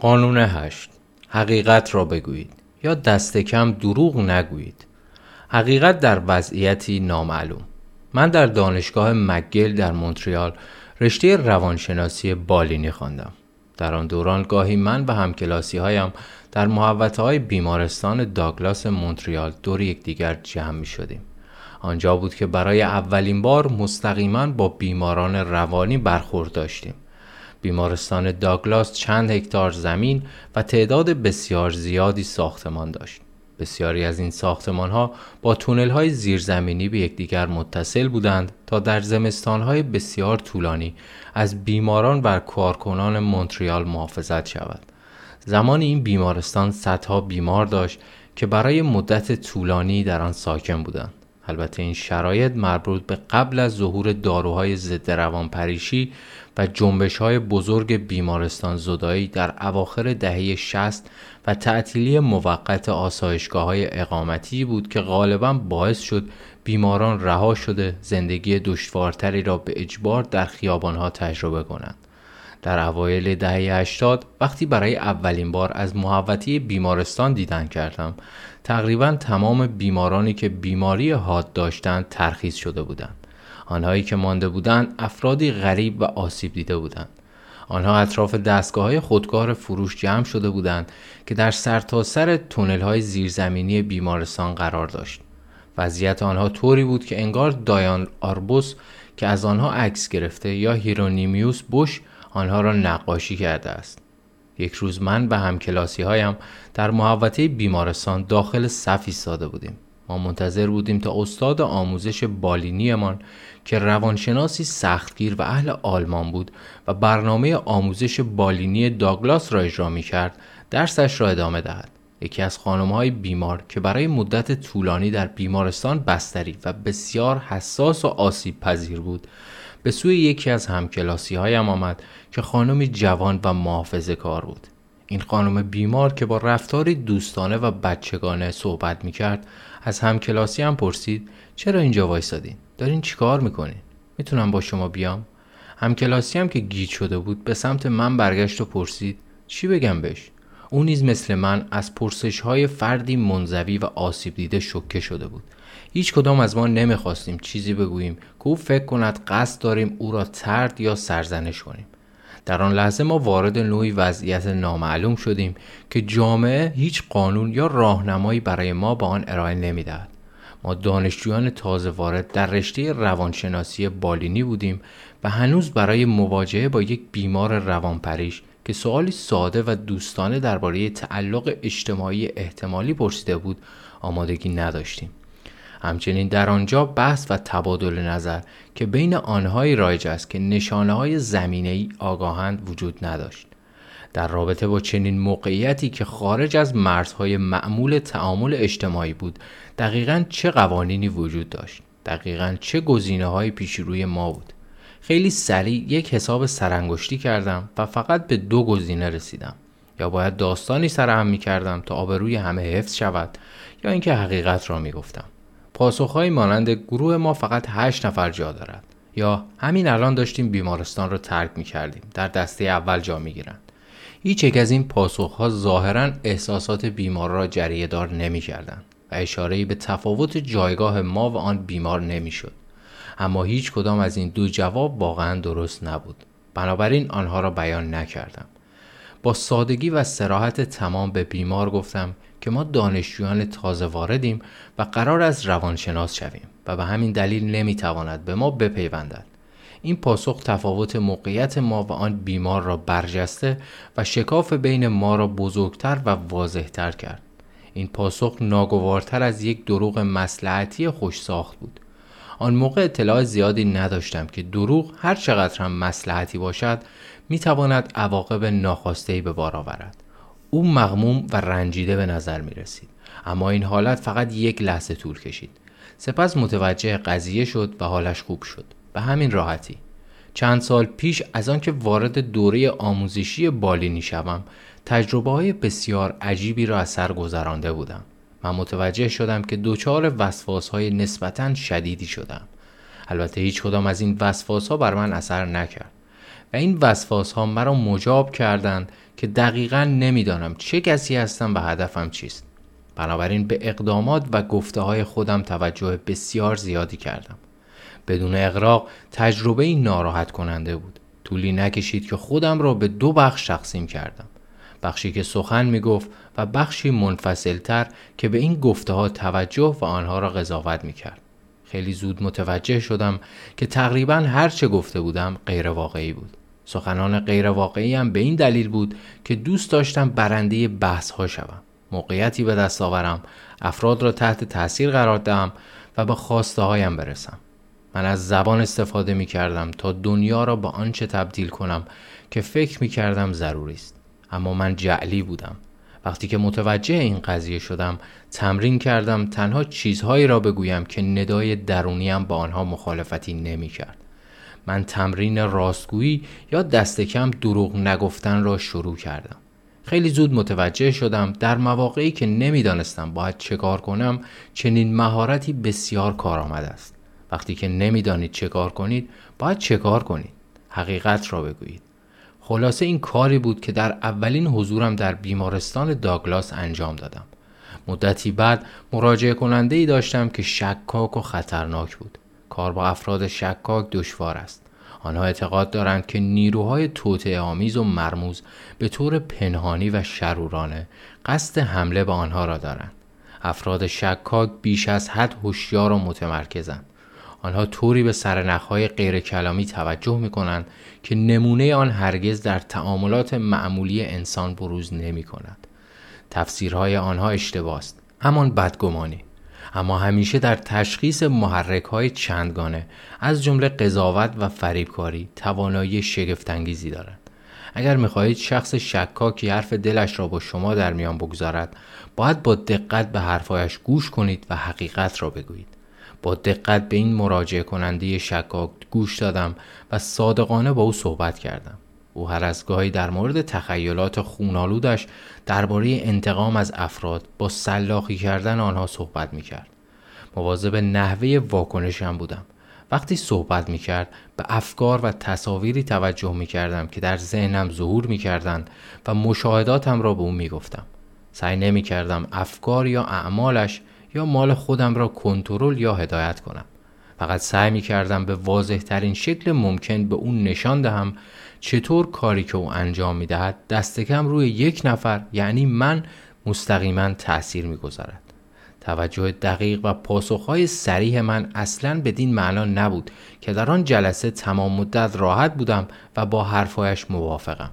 قانون هشت. حقیقت را بگویید. یا دست کم دروغ نگویید. حقیقت در وضعیتی نامعلوم. من در دانشگاه مگل در مونتریال رشته روانشناسی بالینی خواندم. در آن دوران گاهی من و همکلاسی هایم در محوطه های بیمارستان داگلاس مونتریال دور یکدیگر جمع می شدیم. آنجا بود که برای اولین بار مستقیما با بیماران روانی برخورد داشتیم. بیمارستان داگلاس چند هکتار زمین و تعداد بسیار زیادی ساختمان داشت. بسیاری از این ساختمان ها با تونل های زیرزمینی به یکدیگر متصل بودند تا در زمستان های بسیار طولانی از بیماران و کارکنان مونتریال محافظت شود. زمان این بیمارستان صدها بیمار داشت که برای مدت طولانی در آن ساکن بودند. البته این شرایط مربوط به قبل از ظهور داروهای ضد روانپریشی و جنبش های بزرگ بیمارستان زدایی در اواخر دهه 60 و تعطیلی موقت آسایشگاه های اقامتی بود که غالبا باعث شد بیماران رها شده زندگی دشوارتری را به اجبار در خیابانها تجربه کنند. در اوایل دهه 80 وقتی برای اولین بار از محوطه بیمارستان دیدن کردم تقریبا تمام بیمارانی که بیماری حاد داشتند ترخیص شده بودند آنهایی که مانده بودند افرادی غریب و آسیب دیده بودند. آنها اطراف دستگاه های خودکار فروش جمع شده بودند که در سرتاسر سر تونل های زیرزمینی بیمارستان قرار داشت. وضعیت آنها طوری بود که انگار دایان آربوس که از آنها عکس گرفته یا هیرونیمیوس بوش آنها را نقاشی کرده است. یک روز من و همکلاسی هایم در محوطه بیمارستان داخل صف ایستاده بودیم. ما منتظر بودیم تا استاد آموزش بالینیمان که روانشناسی سختگیر و اهل آلمان بود و برنامه آموزش بالینی داگلاس را اجرا می کرد درسش را ادامه دهد. یکی از خانم های بیمار که برای مدت طولانی در بیمارستان بستری و بسیار حساس و آسیب پذیر بود به سوی یکی از همکلاسی هایم آمد که خانمی جوان و محافظه کار بود. این خانم بیمار که با رفتاری دوستانه و بچگانه صحبت می کرد از همکلاسی هم پرسید چرا اینجا وایسادین؟ دارین چیکار می‌کنین؟ می‌تونم با شما بیام؟ همکلاسی هم که گیج شده بود به سمت من برگشت و پرسید چی بگم بهش؟ او نیز مثل من از پرسش های فردی منزوی و آسیب دیده شکه شده بود هیچ کدام از ما نمی‌خواستیم چیزی بگوییم که او فکر کند قصد داریم او را ترد یا سرزنش کنیم در آن لحظه ما وارد نوعی وضعیت نامعلوم شدیم که جامعه هیچ قانون یا راهنمایی برای ما به آن ارائه نمی‌دهد. ما دانشجویان تازه وارد در رشته روانشناسی بالینی بودیم و هنوز برای مواجهه با یک بیمار روانپریش که سوالی ساده و دوستانه درباره تعلق اجتماعی احتمالی پرسیده بود آمادگی نداشتیم. همچنین در آنجا بحث و تبادل نظر که بین آنهایی رایج است که نشانه های زمینه ای آگاهند وجود نداشت. در رابطه با چنین موقعیتی که خارج از مرزهای معمول تعامل اجتماعی بود دقیقا چه قوانینی وجود داشت؟ دقیقا چه گزینه های پیش روی ما بود؟ خیلی سریع یک حساب سرانگشتی کردم و فقط به دو گزینه رسیدم. یا باید داستانی سرهم می کردم تا آبروی همه حفظ شود یا اینکه حقیقت را می گفتم پاسخهایی مانند گروه ما فقط هشت نفر جا دارد یا همین الان داشتیم بیمارستان را ترک می کردیم در دسته اول جا می گیرند هیچ یک از این پاسخها ظاهرا احساسات بیمار را جریه دار نمی کردن و اشاره به تفاوت جایگاه ما و آن بیمار نمی شد. اما هیچ کدام از این دو جواب واقعا درست نبود. بنابراین آنها را بیان نکردم. با سادگی و سراحت تمام به بیمار گفتم که ما دانشجویان تازه واردیم و قرار از روانشناس شویم و به همین دلیل نمی‌تواند به ما بپیوندد. این پاسخ تفاوت موقعیت ما و آن بیمار را برجسته و شکاف بین ما را بزرگتر و واضحتر کرد. این پاسخ ناگوارتر از یک دروغ مسلحتی خوش ساخت بود. آن موقع اطلاع زیادی نداشتم که دروغ هر چقدر هم مسلحتی باشد می تواند عواقب ناخواسته به بار آورد. او مغموم و رنجیده به نظر می رسید. اما این حالت فقط یک لحظه طول کشید. سپس متوجه قضیه شد و حالش خوب شد. به همین راحتی. چند سال پیش از آنکه وارد دوره آموزشی بالینی شوم تجربه های بسیار عجیبی را از سر گذرانده بودم. من متوجه شدم که دوچار وسواس های نسبتا شدیدی شدم. البته هیچ کدام از این وسواس ها بر من اثر نکرد. و این وسواس ها مرا مجاب کردند که دقیقا نمی‌دانم چه کسی هستم و هدفم چیست بنابراین به اقدامات و گفته های خودم توجه بسیار زیادی کردم بدون اقراق تجربه این ناراحت کننده بود طولی نکشید که خودم را به دو بخش تقسیم کردم بخشی که سخن می گفت و بخشی منفصلتر که به این گفته ها توجه و آنها را قضاوت می کرد. خیلی زود متوجه شدم که تقریبا هر چه گفته بودم غیر واقعی بود. سخنان غیر واقعی هم به این دلیل بود که دوست داشتم برنده بحث ها شوم. موقعیتی به دست آورم، افراد را تحت تاثیر قرار دهم و به خواسته هایم برسم. من از زبان استفاده می کردم تا دنیا را با آنچه تبدیل کنم که فکر می کردم ضروری است. اما من جعلی بودم. وقتی که متوجه این قضیه شدم تمرین کردم تنها چیزهایی را بگویم که ندای درونیم با آنها مخالفتی نمی کرد. من تمرین راستگویی یا دست کم دروغ نگفتن را شروع کردم. خیلی زود متوجه شدم در مواقعی که نمی‌دانستم باید چه کار کنم چنین مهارتی بسیار کارآمد است. وقتی که نمی‌دانید چه کار کنید باید چه کار کنید حقیقت را بگویید خلاصه این کاری بود که در اولین حضورم در بیمارستان داگلاس انجام دادم مدتی بعد مراجعه کننده ای داشتم که شکاک و خطرناک بود کار با افراد شکاک دشوار است. آنها اعتقاد دارند که نیروهای توطعه آمیز و مرموز به طور پنهانی و شرورانه قصد حمله به آنها را دارند. افراد شکاک بیش از حد هوشیار و متمرکزند. آنها طوری به سرنخهای غیر کلامی توجه می کنند که نمونه آن هرگز در تعاملات معمولی انسان بروز نمی کند. تفسیرهای آنها اشتباه است. همان بدگمانی. اما همیشه در تشخیص محرک های چندگانه از جمله قضاوت و فریبکاری توانایی شگفتانگیزی دارند اگر می‌خواهید شخص شکاکی حرف دلش را با شما در میان بگذارد باید با دقت به حرفایش گوش کنید و حقیقت را بگویید. با دقت به این مراجعه کننده شکاک گوش دادم و صادقانه با او صحبت کردم. او هر از گاهی در مورد تخیلات خونالودش درباره انتقام از افراد با سلاخی کردن آنها صحبت می کرد. مواظب نحوه واکنشم بودم. وقتی صحبت می کرد به افکار و تصاویری توجه می کردم که در ذهنم ظهور می کردند و مشاهداتم را به او می گفتم. سعی نمی کردم افکار یا اعمالش یا مال خودم را کنترل یا هدایت کنم فقط سعی می کردم به واضح ترین شکل ممکن به اون نشان دهم چطور کاری که او انجام می دهد دست کم روی یک نفر یعنی من مستقیما تأثیر می گذارد. توجه دقیق و پاسخهای سریح من اصلا بدین معنا نبود که در آن جلسه تمام مدت راحت بودم و با حرفایش موافقم.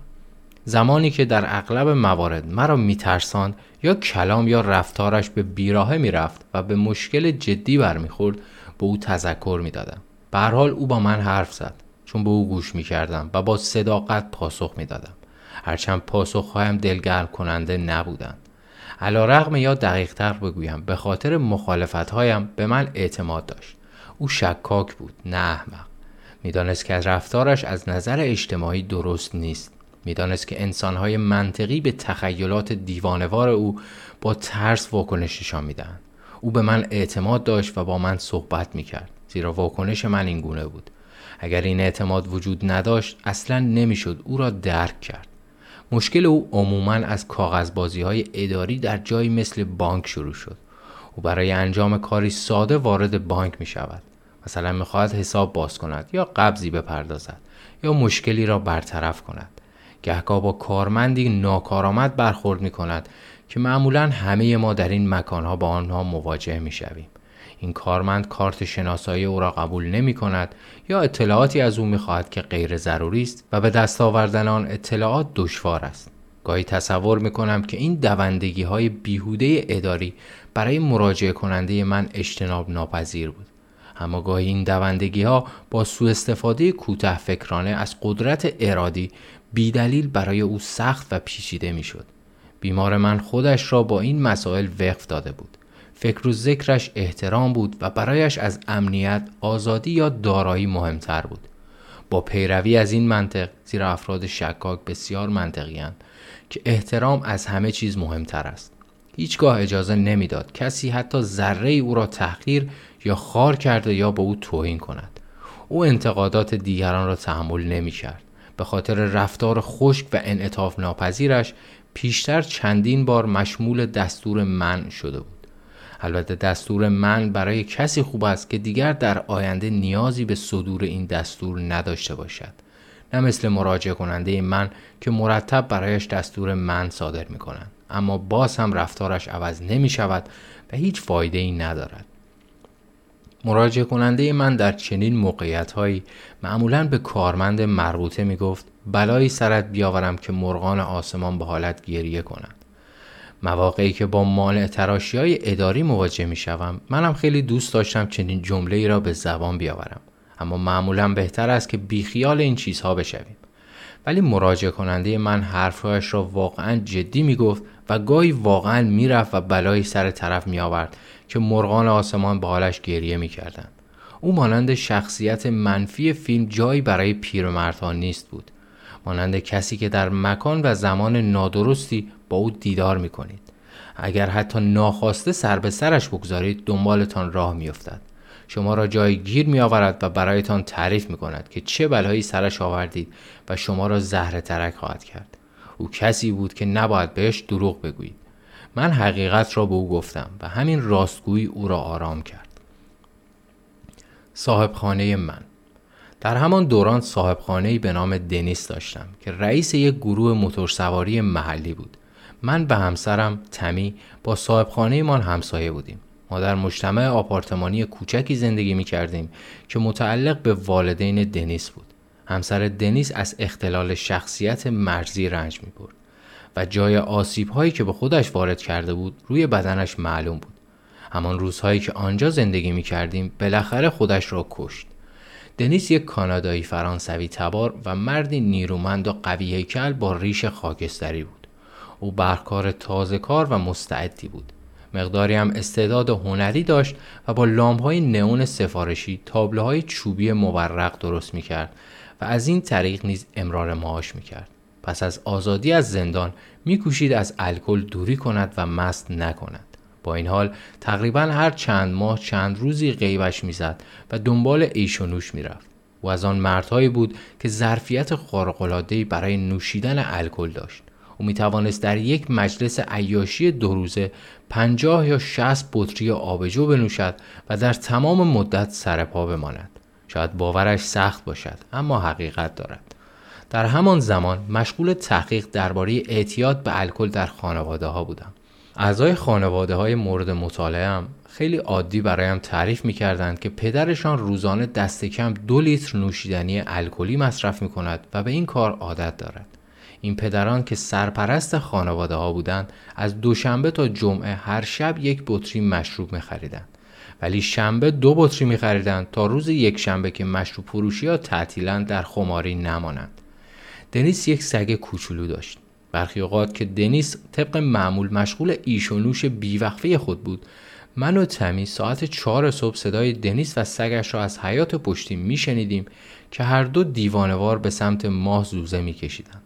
زمانی که در اغلب موارد مرا میترساند یا کلام یا رفتارش به بیراهه می‌رفت و به مشکل جدی برمیخورد به او تذکر می‌دادم به حال او با من حرف زد چون به او گوش می‌کردم و با صداقت پاسخ می‌دادم. هرچند پاسخهایم دلگرم کننده نبودند. علا رغم یا دقیق تر بگویم به خاطر مخالفتهایم به من اعتماد داشت. او شکاک بود نه احمق. می‌دانست که رفتارش از نظر اجتماعی درست نیست. می‌دانست که انسانهای منطقی به تخیلات دیوانوار او با ترس واکنششان می‌دهند. او به من اعتماد داشت و با من صحبت می‌کرد زیرا واکنش من این گونه بود. اگر این اعتماد وجود نداشت اصلا نمی‌شد او را درک کرد. مشکل او عموما از کاغذبازی های اداری در جایی مثل بانک شروع شد. او برای انجام کاری ساده وارد بانک می شود مثلا می‌خواهد حساب باز کند یا قبضی بپردازد یا مشکلی را برطرف کند. گهگاه با کارمندی ناکارآمد برخورد می کند که معمولا همه ما در این مکانها با آنها مواجه می شویم. این کارمند کارت شناسایی او را قبول نمی کند یا اطلاعاتی از او می خواهد که غیر ضروری است و به دست آوردن آن اطلاعات دشوار است. گاهی تصور می کنم که این دوندگی های بیهوده اداری برای مراجعه کننده من اجتناب ناپذیر بود. اما گاهی این دوندگی ها با سوء استفاده کوتاه فکرانه از قدرت ارادی بیدلیل برای او سخت و پیچیده می‌شد. بیمار من خودش را با این مسائل وقف داده بود. فکر و ذکرش احترام بود و برایش از امنیت، آزادی یا دارایی مهمتر بود. با پیروی از این منطق زیرا افراد شکاک بسیار منطقی که احترام از همه چیز مهمتر است. هیچگاه اجازه نمی‌داد کسی حتی ذره او را تحقیر یا خار کرده یا به او توهین کند. او انتقادات دیگران را تحمل نمی کرد. به خاطر رفتار خشک و انعطاف ناپذیرش پیشتر چندین بار مشمول دستور من شده بود البته دستور من برای کسی خوب است که دیگر در آینده نیازی به صدور این دستور نداشته باشد. نه مثل مراجعه کننده من که مرتب برایش دستور من صادر می کنند اما باز هم رفتارش عوض نمی شود و هیچ فایده ای ندارد. مراجعه کننده من در چنین موقعیت هایی معمولا به کارمند مربوطه می گفت بلایی سرت بیاورم که مرغان آسمان به حالت گریه کنند. مواقعی که با مانع تراشی های اداری مواجه می شوم منم خیلی دوست داشتم چنین جمله ای را به زبان بیاورم. اما معمولا بهتر است که بیخیال این چیزها بشویم. ولی مراجعه کننده من حرفهایش را واقعا جدی می گفت و گاهی واقعا می‌رفت و بلایی سر طرف می آورد که مرغان آسمان به حالش گریه می کردن. او مانند شخصیت منفی فیلم جایی برای پیرمردها نیست بود. مانند کسی که در مکان و زمان نادرستی با او دیدار می کنید. اگر حتی ناخواسته سر به سرش بگذارید دنبالتان راه میافتد. شما را جای گیر می آورد و برایتان تعریف می کند که چه بلایی سرش آوردید و شما را زهر ترک خواهد کرد. او کسی بود که نباید بهش دروغ بگویید. من حقیقت را به او گفتم و همین راستگویی او را آرام کرد. صاحب خانه من در همان دوران صاحب خانه به نام دنیس داشتم که رئیس یک گروه موتورسواری محلی بود. من به همسرم تمی با صاحب خانه من همسایه بودیم. ما در مجتمع آپارتمانی کوچکی زندگی می کردیم که متعلق به والدین دنیس بود. همسر دنیس از اختلال شخصیت مرزی رنج می برد و جای آسیب هایی که به خودش وارد کرده بود روی بدنش معلوم بود. همان روزهایی که آنجا زندگی می کردیم بالاخره خودش را کشت. دنیس یک کانادایی فرانسوی تبار و مردی نیرومند و قوی هیکل با ریش خاکستری بود او برکار تازه کار و مستعدی بود مقداری هم استعداد هنری داشت و با لامپهای نئون سفارشی تابلوهای چوبی مورق درست می کرد و از این طریق نیز امرار معاش می کرد. پس از آزادی از زندان میکوشید از الکل دوری کند و مست نکند. با این حال تقریبا هر چند ماه چند روزی غیبش می‌زد و دنبال ایش و نوش می‌رفت. او از آن مردهایی بود که ظرفیت خارق‌العاده‌ای برای نوشیدن الکل داشت. او می توانست در یک مجلس عیاشی دو روزه پنجاه یا شست بطری آبجو بنوشد و در تمام مدت سرپا بماند. شاید باورش سخت باشد اما حقیقت دارد. در همان زمان مشغول تحقیق درباره اعتیاد به الکل در خانواده ها بودم. اعضای خانواده های مورد مطالعه هم خیلی عادی برایم تعریف می کردند که پدرشان روزانه دست کم دو لیتر نوشیدنی الکلی مصرف می کند و به این کار عادت دارد. این پدران که سرپرست خانواده ها بودند از دوشنبه تا جمعه هر شب یک بطری مشروب می خریدند. ولی شنبه دو بطری می خریدند تا روز یک شنبه که مشروب فروشی ها در خماری نمانند. دنیس یک سگ کوچولو داشت. برخی اوقات که دنیس طبق معمول مشغول ایش و نوش بیوقفه خود بود من و تمی ساعت چهار صبح صدای دنیس و سگش را از حیات پشتی میشنیدیم که هر دو دیوانوار به سمت ماه زوزه میکشیدند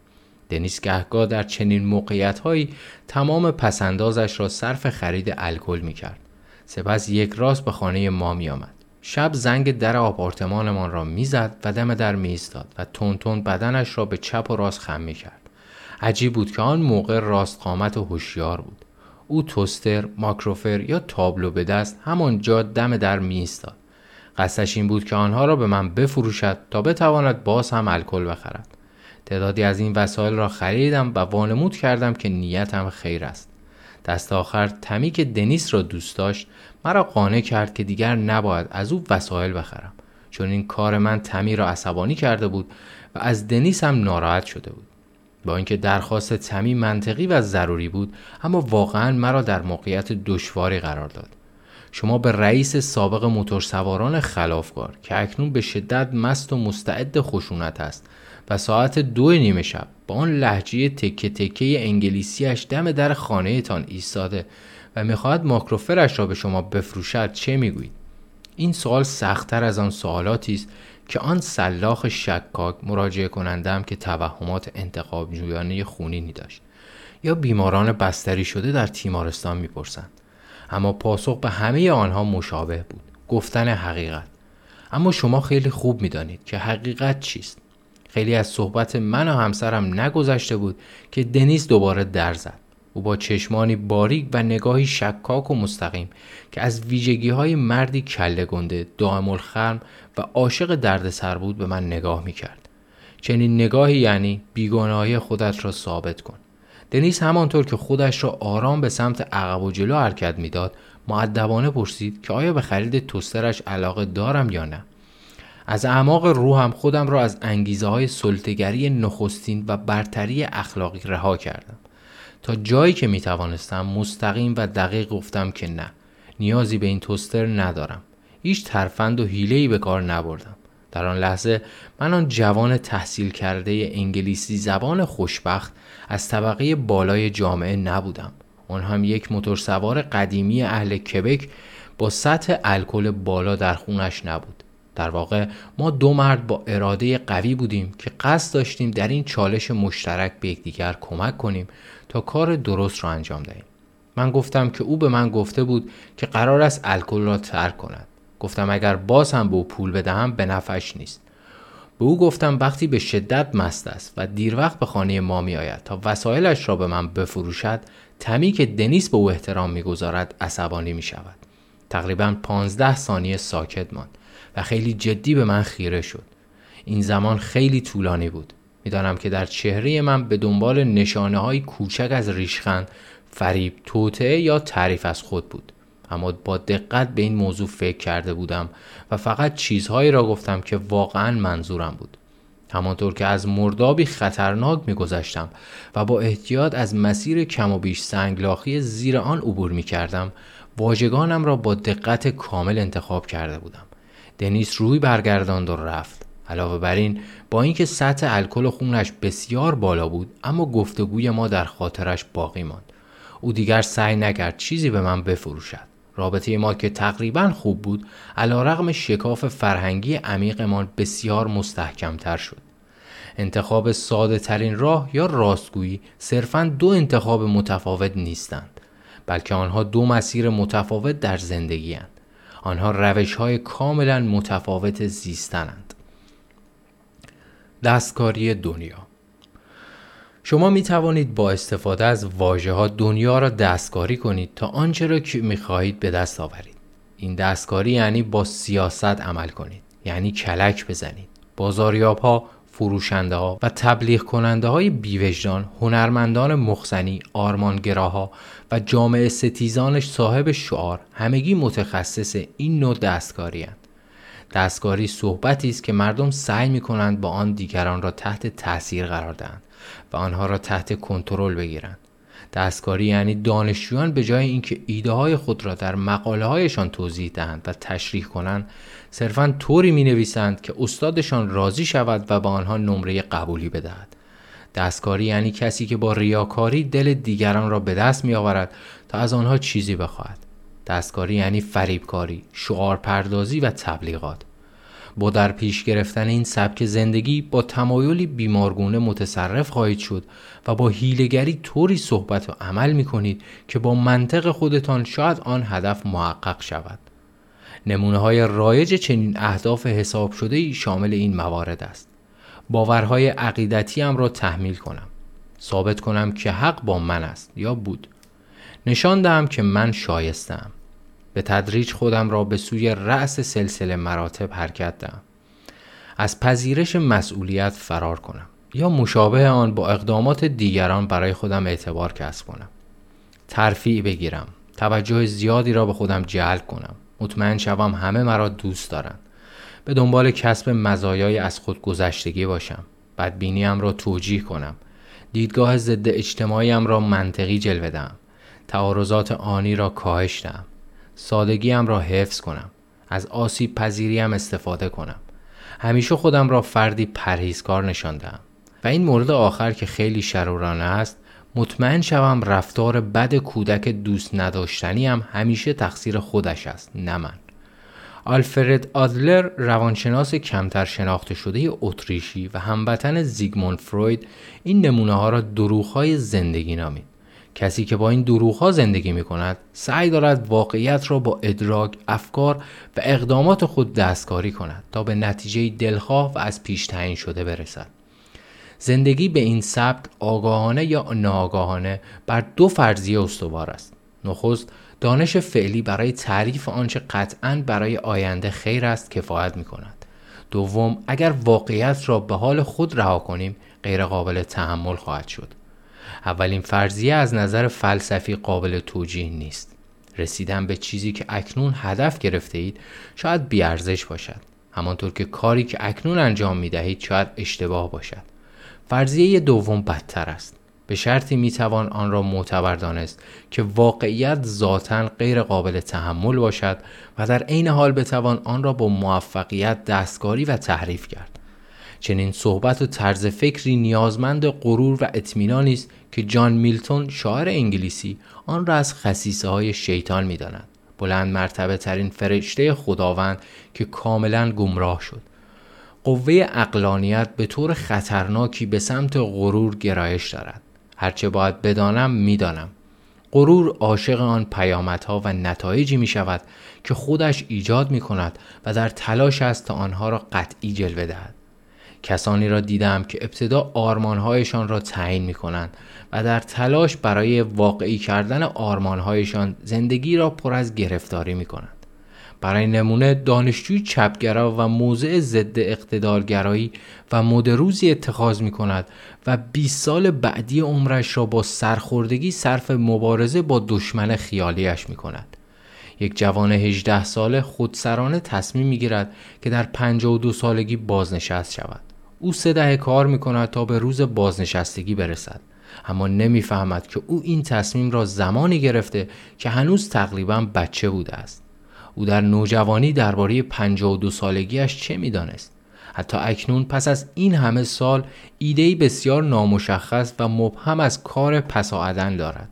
دنیس گهگاه در چنین موقعیت هایی تمام پسندازش را صرف خرید الکل می کرد. سپس یک راست به خانه ما آمد. شب زنگ در آپارتمانمان را می‌زد و دم در میستاد و تون بدنش را به چپ و راست خم می کرد. عجیب بود که آن موقع راست قامت و هوشیار بود. او توستر، ماکروفر یا تابلو به دست همانجا دم در میستاد. قصدش این بود که آنها را به من بفروشد تا بتواند باز هم الکل بخرد. تعدادی از این وسایل را خریدم و وانمود کردم که نیتم خیر است. دست آخر تمی که دنیس را دوست داشت مرا قانع کرد که دیگر نباید از او وسایل بخرم چون این کار من تمی را عصبانی کرده بود و از دنیس هم ناراحت شده بود. با اینکه درخواست تمی منطقی و ضروری بود اما واقعا مرا در موقعیت دشواری قرار داد. شما به رئیس سابق موتورسواران خلافکار که اکنون به شدت مست و مستعد خشونت است و ساعت دو نیمه شب با آن لحجه تکه تکه انگلیسیش دم در خانه تان ایستاده و می‌خواهد ماکروفرش را به شما بفروشد چه می‌گویید این سوال سختتر از آن سوالاتی است که آن سلاخ شکاک مراجعه کنندم که توهمات انتقاب جویانه خونینی داشت. یا بیماران بستری شده در تیمارستان می‌پرسند. اما پاسخ به همه آنها مشابه بود. گفتن حقیقت. اما شما خیلی خوب می‌دانید که حقیقت چیست. خیلی از صحبت من و همسرم نگذشته بود که دنیس دوباره در زد. او با چشمانی باریک و نگاهی شکاک و مستقیم که از ویژگی های مردی کله گنده دائم الخرم و عاشق دردسر بود به من نگاه می کرد. چنین نگاهی یعنی بیگناهی خودت را ثابت کن. دنیس همانطور که خودش را آرام به سمت عقب و جلو حرکت می‌داد معدبانه پرسید که آیا به خرید توسترش علاقه دارم یا نه از اعماق روحم خودم را از انگیزه های سلطگری نخستین و برتری اخلاقی رها کردم تا جایی که می توانستم مستقیم و دقیق گفتم که نه نیازی به این توستر ندارم هیچ ترفند و حیله‌ای به کار نبردم. در آن لحظه من آن جوان تحصیل کرده انگلیسی زبان خوشبخت از طبقه بالای جامعه نبودم. آن هم یک موتورسوار قدیمی اهل کبک با سطح الکل بالا در خونش نبود. در واقع ما دو مرد با اراده قوی بودیم که قصد داشتیم در این چالش مشترک به یکدیگر کمک کنیم تا کار درست را انجام دهیم. من گفتم که او به من گفته بود که قرار است الکل را ترک کند. گفتم اگر باز هم به او پول بدهم به نفعش نیست. به او گفتم وقتی به شدت مست است و دیر وقت به خانه ما می آید تا وسایلش را به من بفروشد تمی که دنیس به او احترام می‌گذارد عصبانی می شود تقریبا پانزده ثانیه ساکت ماند و خیلی جدی به من خیره شد. این زمان خیلی طولانی بود. می‌دانم که در چهره من به دنبال نشانه های کوچک از ریشخند فریب توطعه یا تعریف از خود بود. اما با دقت به این موضوع فکر کرده بودم و فقط چیزهایی را گفتم که واقعا منظورم بود. همانطور که از مردابی خطرناک میگذشتم و با احتیاط از مسیر کم و بیش سنگلاخی زیر آن عبور می کردم واژگانم را با دقت کامل انتخاب کرده بودم. دنیس روی برگرداند و رفت. علاوه بر این با اینکه سطح الکل خونش بسیار بالا بود اما گفتگوی ما در خاطرش باقی ماند. او دیگر سعی نکرد چیزی به من بفروشد. رابطه ما که تقریبا خوب بود علا رغم شکاف فرهنگی عمیقمان بسیار مستحکمتر شد انتخاب ساده ترین راه یا راستگویی صرفا دو انتخاب متفاوت نیستند بلکه آنها دو مسیر متفاوت در زندگی هند. آنها روش های کاملا متفاوت زیستنند دستکاری دنیا شما می توانید با استفاده از واژه ها دنیا را دستکاری کنید تا آنچه را که می خواهید به دست آورید. این دستکاری یعنی با سیاست عمل کنید. یعنی کلک بزنید. بازاریاب ها، فروشنده ها و تبلیغ کننده های بیوجدان، هنرمندان مخزنی، آرمانگراها و جامعه ستیزانش صاحب شعار همگی متخصص این نوع دستکاری هستند. دستکاری صحبتی است که مردم سعی می کنند با آن دیگران را تحت تاثیر قرار دهند و آنها را تحت کنترل بگیرند. دستکاری یعنی دانشجویان به جای اینکه ایده های خود را در مقاله هایشان توضیح دهند و تشریح کنند صرفا طوری می نویسند که استادشان راضی شود و با آنها نمره قبولی بدهد. دستکاری یعنی کسی که با ریاکاری دل دیگران را به دست می آورد تا از آنها چیزی بخواهد. دستکاری یعنی فریبکاری شعار پردازی و تبلیغات. با در پیش گرفتن این سبک زندگی با تمایلی بیمارگونه متصرف خواهید شد و با هیلگری طوری صحبت و عمل می کنید که با منطق خودتان شاید آن هدف محقق شود. نمونه های رایج چنین اهداف حساب شده ای شامل این موارد است. باورهای عقیدتی هم را تحمیل کنم. ثابت کنم که حق با من است یا بود. نشان دهم که من شایستم. به تدریج خودم را به سوی رأس سلسله مراتب حرکت دهم. از پذیرش مسئولیت فرار کنم یا مشابه آن با اقدامات دیگران برای خودم اعتبار کسب کنم. ترفیع بگیرم. توجه زیادی را به خودم جلب کنم. مطمئن شوم همه مرا دوست دارند. به دنبال کسب مزایای از خود گذشتگی باشم. بدبینیم را توجیه کنم. دیدگاه ضد اجتماعیم را منطقی جلوه دهم. تعارضات آنی را کاهش دهم. سادگیم را حفظ کنم. از آسیب پذیریم استفاده کنم. همیشه خودم را فردی پرهیزکار نشاندم و این مورد آخر که خیلی شرورانه است مطمئن شوم رفتار بد کودک دوست نداشتنی هم همیشه تقصیر خودش است نه من. آلفرد آدلر روانشناس کمتر شناخته شده اتریشی و هموطن زیگموند فروید این نمونه ها را دروغ زندگی نامید. کسی که با این دروغ ها زندگی می کند سعی دارد واقعیت را با ادراک، افکار و اقدامات خود دستکاری کند تا به نتیجه دلخواه و از پیش تعیین شده برسد. زندگی به این سبک آگاهانه یا ناآگاهانه بر دو فرضیه استوار است. نخست دانش فعلی برای تعریف آنچه قطعا برای آینده خیر است کفایت می کند دوم اگر واقعیت را به حال خود رها کنیم غیرقابل تحمل خواهد شد. اولین فرضیه از نظر فلسفی قابل توجیه نیست. رسیدن به چیزی که اکنون هدف گرفته اید شاید بیارزش باشد. همانطور که کاری که اکنون انجام می دهید شاید اشتباه باشد. فرضیه دوم بدتر است. به شرطی می توان آن را معتبر دانست که واقعیت ذاتا غیر قابل تحمل باشد و در عین حال بتوان آن را با موفقیت دستکاری و تحریف کرد. چنین صحبت و طرز فکری نیازمند غرور و اطمینانی است که جان میلتون شاعر انگلیسی آن را از خصیصه های شیطان می داند. بلند مرتبه ترین فرشته خداوند که کاملا گمراه شد. قوه اقلانیت به طور خطرناکی به سمت غرور گرایش دارد. هرچه باید بدانم می‌دانم. غرور عاشق آن پیامدها و نتایجی می شود که خودش ایجاد می کند و در تلاش است تا آنها را قطعی جلوه دهد. کسانی را دیدم که ابتدا آرمانهایشان را تعیین می کنند و در تلاش برای واقعی کردن آرمانهایشان زندگی را پر از گرفتاری می کنند. برای نمونه دانشجوی چپگرا و موضع ضد اقتدارگرایی و مد روزی اتخاذ می کند و 20 سال بعدی عمرش را با سرخوردگی صرف مبارزه با دشمن خیالیش می کند. یک جوان 18 ساله خودسرانه تصمیم می گیرد که در 52 سالگی بازنشست شود. او سه دهه کار می کند تا به روز بازنشستگی برسد. اما نمی‌فهمد که او این تصمیم را زمانی گرفته که هنوز تقریبا بچه بوده است. او در نوجوانی درباره 52 سالگیش چه می‌دانست؟ حتی اکنون پس از این همه سال ایدهی بسیار نامشخص و مبهم از کار پساعدن دارد.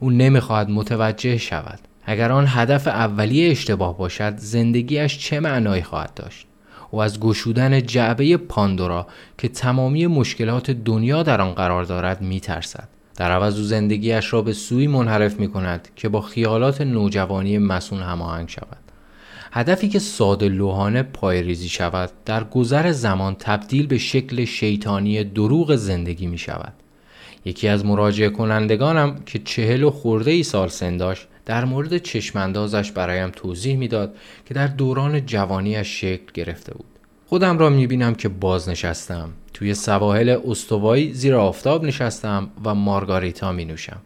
او نمی‌خواهد متوجه شود. اگر آن هدف اولیه اشتباه باشد زندگیش چه معنایی خواهد داشت؟ و از گشودن جعبه پاندورا که تمامی مشکلات دنیا در آن قرار دارد میترسد. در عوض او زندگیش را به سوی منحرف می کند که با خیالات نوجوانی مسون هماهنگ شود. هدفی که ساده لوحانه پایریزی شود در گذر زمان تبدیل به شکل شیطانی دروغ زندگی می شود. یکی از مراجعه کنندگانم که چهل و خورده ای سال سن داشت در مورد چشماندازش برایم توضیح می‌داد که در دوران جوانیش شکل گرفته بود. خودم را بینم که بازنشستم توی سواحل استوایی زیر آفتاب نشستم و مارگاریتا می نوشم.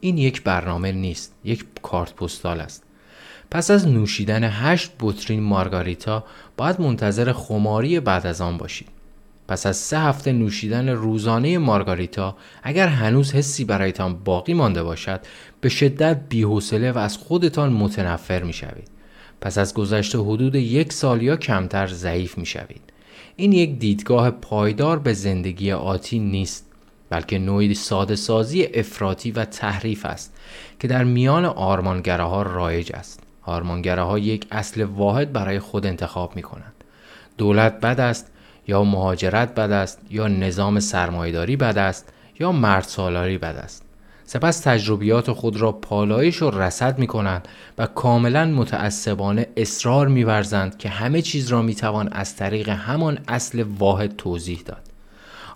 این یک برنامه نیست یک کارت پستال است پس از نوشیدن هشت بطرین مارگاریتا باید منتظر خماری بعد از آن باشید پس از سه هفته نوشیدن روزانه مارگاریتا اگر هنوز حسی برایتان باقی مانده باشد به شدت بیحوصله و از خودتان متنفر می شوید. پس از گذشته حدود یک سال یا کمتر ضعیف می شوید. این یک دیدگاه پایدار به زندگی آتی نیست بلکه نوعی ساده سازی افراطی و تحریف است که در میان آرمانگراها رایج است. آرمانگراها یک اصل واحد برای خود انتخاب می کنند. دولت بد است یا مهاجرت بد است یا نظام سرمایداری بد است یا مرد سالاری بد است. سپس تجربیات خود را پالایش و رسد می کنند و کاملا متعصبانه اصرار می که همه چیز را می توان از طریق همان اصل واحد توضیح داد.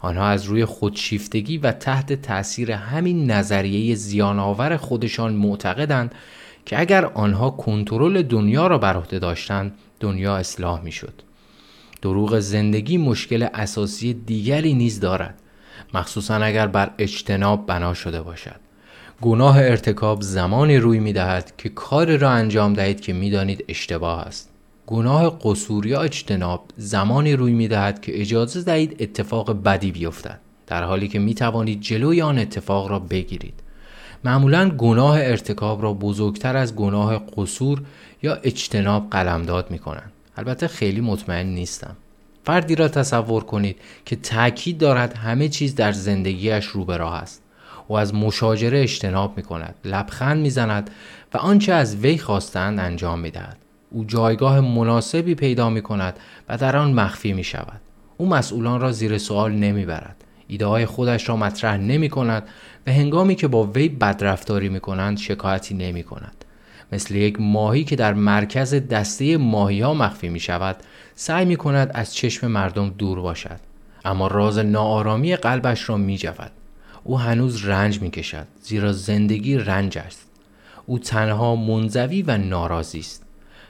آنها از روی خودشیفتگی و تحت تأثیر همین نظریه زیانآور خودشان معتقدند که اگر آنها کنترل دنیا را بر عهده داشتند دنیا اصلاح می‌شد. دروغ زندگی مشکل اساسی دیگری نیز دارد مخصوصا اگر بر اجتناب بنا شده باشد. گناه ارتکاب زمانی روی می دهد که کار را انجام دهید که می دانید اشتباه است. گناه قصور یا اجتناب زمانی روی می دهد که اجازه دهید اتفاق بدی بیفتد در حالی که می توانید جلوی آن اتفاق را بگیرید. معمولا گناه ارتکاب را بزرگتر از گناه قصور یا اجتناب قلمداد می کنند البته خیلی مطمئن نیستم. فردی را تصور کنید که تاکید دارد همه چیز در زندگیش رو به راه است. و از مشاجره اجتناب می کند لبخند می زند و آنچه از وی خواستند انجام می دهد او جایگاه مناسبی پیدا می کند و در آن مخفی می شود او مسئولان را زیر سوال نمی برد ایده های خودش را مطرح نمی کند و هنگامی که با وی بدرفتاری می کنند شکایتی نمی کند مثل یک ماهی که در مرکز دسته ماهی ها مخفی می شود سعی می کند از چشم مردم دور باشد. اما راز ناآرامی قلبش را می جود. او هنوز رنج می کشد زیرا زندگی رنج است. او تنها منزوی و ناراضی است.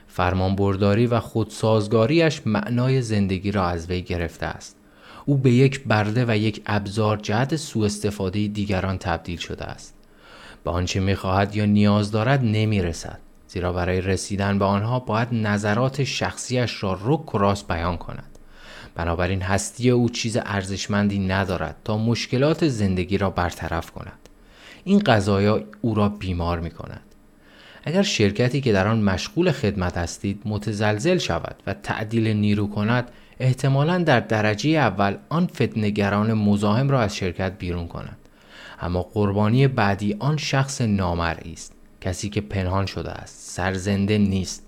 فرمانبرداری و خودسازگاریش معنای زندگی را از وی گرفته است. او به یک برده و یک ابزار جهت سوء استفاده دیگران تبدیل شده است. به آنچه می‌خواهد یا نیاز دارد نمی‌رسد. زیرا برای رسیدن به آنها باید نظرات شخصیش را رک و راست بیان کند. بنابراین هستی او چیز ارزشمندی ندارد تا مشکلات زندگی را برطرف کند. این قضایا او را بیمار می کند اگر شرکتی که در آن مشغول خدمت هستید متزلزل شود و تعدیل نیرو کند احتمالا در درجه اول آن فتنگران مزاحم را از شرکت بیرون کند. اما قربانی بعدی آن شخص نامرئی است کسی که پنهان شده است سرزنده نیست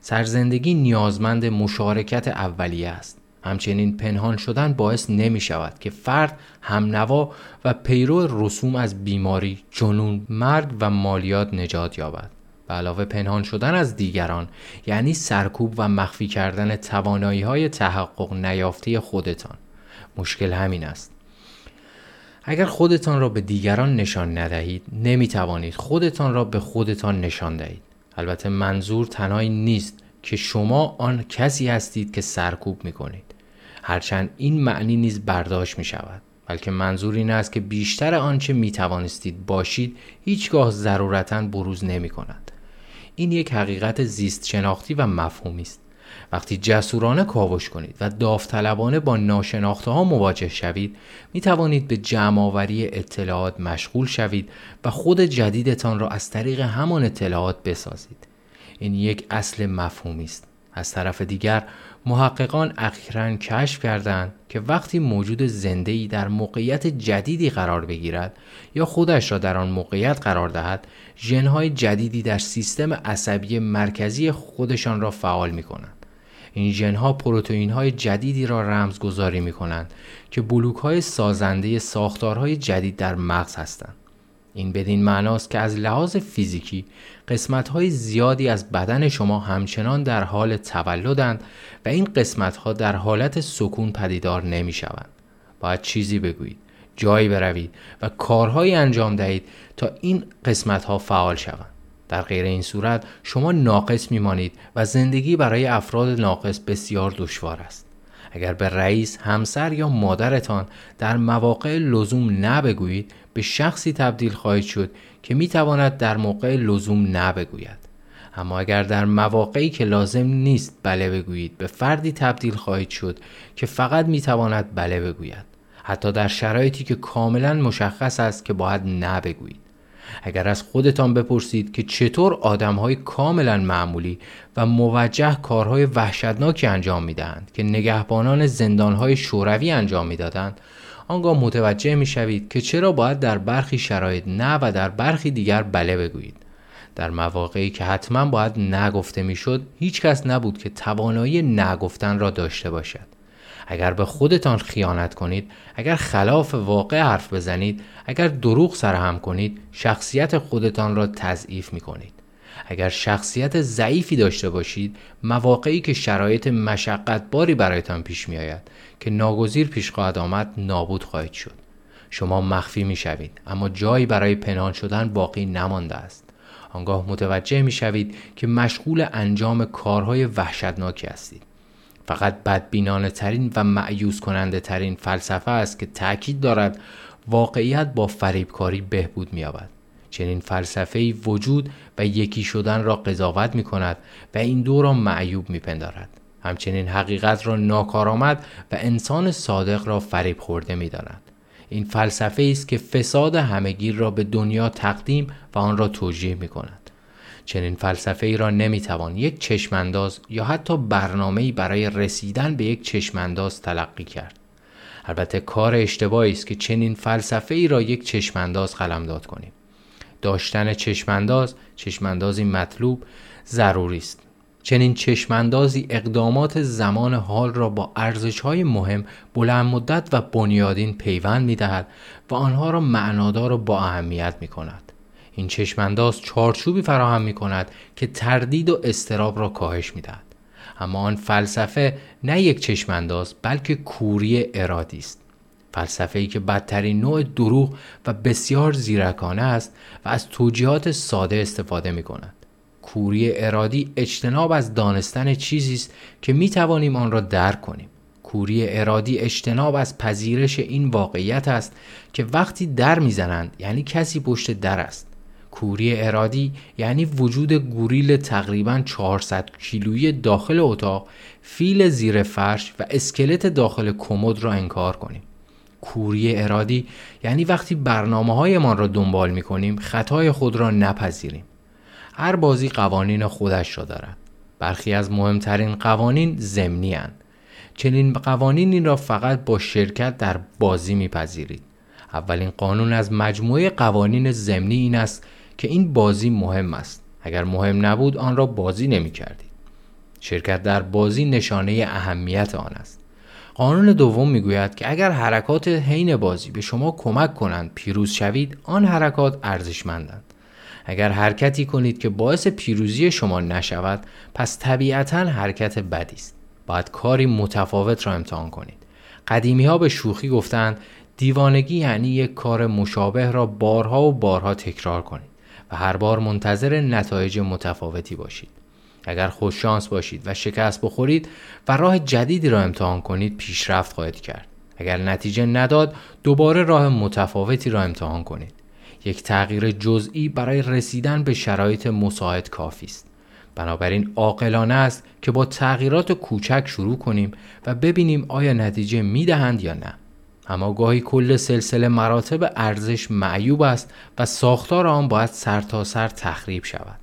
سرزندگی نیازمند مشارکت اولیه است همچنین پنهان شدن باعث نمی شود که فرد همنوا و پیرو رسوم از بیماری، جنون، مرگ و مالیات نجات یابد. به علاوه پنهان شدن از دیگران یعنی سرکوب و مخفی کردن توانایی های تحقق نیافته خودتان. مشکل همین است. اگر خودتان را به دیگران نشان ندهید نمی توانید خودتان را به خودتان نشان دهید. البته منظور تنهایی نیست که شما آن کسی هستید که سرکوب می کنید. هرچند این معنی نیز برداشت می شود. بلکه منظور این است که بیشتر آنچه می توانستید باشید هیچگاه ضرورتا بروز نمی کند. این یک حقیقت زیست شناختی و مفهومی است. وقتی جسورانه کاوش کنید و داوطلبانه با ناشناخته ها مواجه شوید می توانید به جمعآوری اطلاعات مشغول شوید و خود جدیدتان را از طریق همان اطلاعات بسازید این یک اصل مفهومی است از طرف دیگر محققان اخیرا کشف کردند که وقتی موجود زنده ای در موقعیت جدیدی قرار بگیرد یا خودش را در آن موقعیت قرار دهد ژنهای جدیدی در سیستم عصبی مرکزی خودشان را فعال می کنند. این ژنها پروتئین های جدیدی را رمزگذاری می کنند که بلوک های سازنده ساختارهای جدید در مغز هستند. این بدین معناست که از لحاظ فیزیکی قسمت های زیادی از بدن شما همچنان در حال تولدند و این قسمت ها در حالت سکون پدیدار نمی شوند. باید چیزی بگویید، جایی بروید و کارهایی انجام دهید تا این قسمت ها فعال شوند. در غیر این صورت شما ناقص میمانید و زندگی برای افراد ناقص بسیار دشوار است. اگر به رئیس، همسر یا مادرتان در مواقع لزوم نبگویید به شخصی تبدیل خواهید شد که می تواند در موقع لزوم نبگوید. اما اگر در مواقعی که لازم نیست بله بگویید به فردی تبدیل خواهید شد که فقط می تواند بله بگوید. حتی در شرایطی که کاملا مشخص است که باید نبگویید. اگر از خودتان بپرسید که چطور آدم های کاملا معمولی و موجه کارهای وحشتناکی انجام می دهند که نگهبانان زندان های شوروی انجام می دادند آنگاه متوجه می شوید که چرا باید در برخی شرایط نه و در برخی دیگر بله بگویید. در مواقعی که حتما باید نگفته می‌شد هیچ کس نبود که توانایی نگفتن را داشته باشد. اگر به خودتان خیانت کنید اگر خلاف واقع حرف بزنید اگر دروغ سرهم کنید شخصیت خودتان را تضعیف می کنید اگر شخصیت ضعیفی داشته باشید مواقعی که شرایط مشقت باری برایتان پیش می آید که ناگزیر پیش خواهد آمد نابود خواهید شد. شما مخفی می شوید اما جایی برای پنهان شدن باقی نمانده است. آنگاه متوجه می شوید که مشغول انجام کارهای وحشتناکی هستید. فقط بدبینانه ترین و معیوز کننده ترین فلسفه است که تاکید دارد واقعیت با فریبکاری بهبود می یابد. چنین فلسفه وجود و یکی شدن را قضاوت می کند و این دو را معیوب می پندارد. همچنین حقیقت را ناکارآمد و انسان صادق را فریب خورده می داند. این فلسفه است که فساد همگیر را به دنیا تقدیم و آن را توجیه می کند. چنین فلسفه ای را نمی توان یک چشمانداز یا حتی برنامه برای رسیدن به یک چشمانداز تلقی کرد. البته کار اشتباهی است که چنین فلسفه ای را یک چشمانداز قلمداد کنیم. داشتن چشمانداز، چشماندازی مطلوب ضروری است. چنین چشماندازی اقدامات زمان حال را با ارزش های مهم بلند مدت و بنیادین پیوند می دهد و آنها را معنادار و با اهمیت می کند. این چشمانداز چارچوبی فراهم می کند که تردید و استراب را کاهش می دهد. اما آن فلسفه نه یک چشمانداز بلکه کوری ارادی است فلسفه ای که بدترین نوع دروغ و بسیار زیرکانه است و از توجیهات ساده استفاده می کند. کوری ارادی اجتناب از دانستن چیزی است که می توانیم آن را درک کنیم. کوری ارادی اجتناب از پذیرش این واقعیت است که وقتی در می‌زنند یعنی کسی پشت در است. کوری ارادی یعنی وجود گوریل تقریبا 400 کیلویی داخل اتاق، فیل زیر فرش و اسکلت داخل کمد را انکار کنیم. کوری ارادی یعنی وقتی برنامه های ما را دنبال می کنیم خطای خود را نپذیریم. هر بازی قوانین خودش را دارد. برخی از مهمترین قوانین زمینی هن. چنین قوانینی را فقط با شرکت در بازی میپذیرید. اولین قانون از مجموعه قوانین زمینی این است که این بازی مهم است. اگر مهم نبود آن را بازی نمی کردید. شرکت در بازی نشانه اهمیت آن است. قانون دوم می‌گوید که اگر حرکات حین بازی به شما کمک کنند پیروز شوید آن حرکات ارزشمندند اگر حرکتی کنید که باعث پیروزی شما نشود پس طبیعتا حرکت بدی است باید کاری متفاوت را امتحان کنید قدیمی ها به شوخی گفتند دیوانگی یعنی یک کار مشابه را بارها و بارها تکرار کنید و هر بار منتظر نتایج متفاوتی باشید. اگر خوششانس باشید و شکست بخورید و راه جدیدی را امتحان کنید پیشرفت خواهید کرد. اگر نتیجه نداد دوباره راه متفاوتی را امتحان کنید. یک تغییر جزئی برای رسیدن به شرایط مساعد کافی است. بنابراین عاقلانه است که با تغییرات کوچک شروع کنیم و ببینیم آیا نتیجه می‌دهند یا نه. اما گاهی کل سلسله مراتب ارزش معیوب است و ساختار آن باید سرتاسر سر تخریب شود.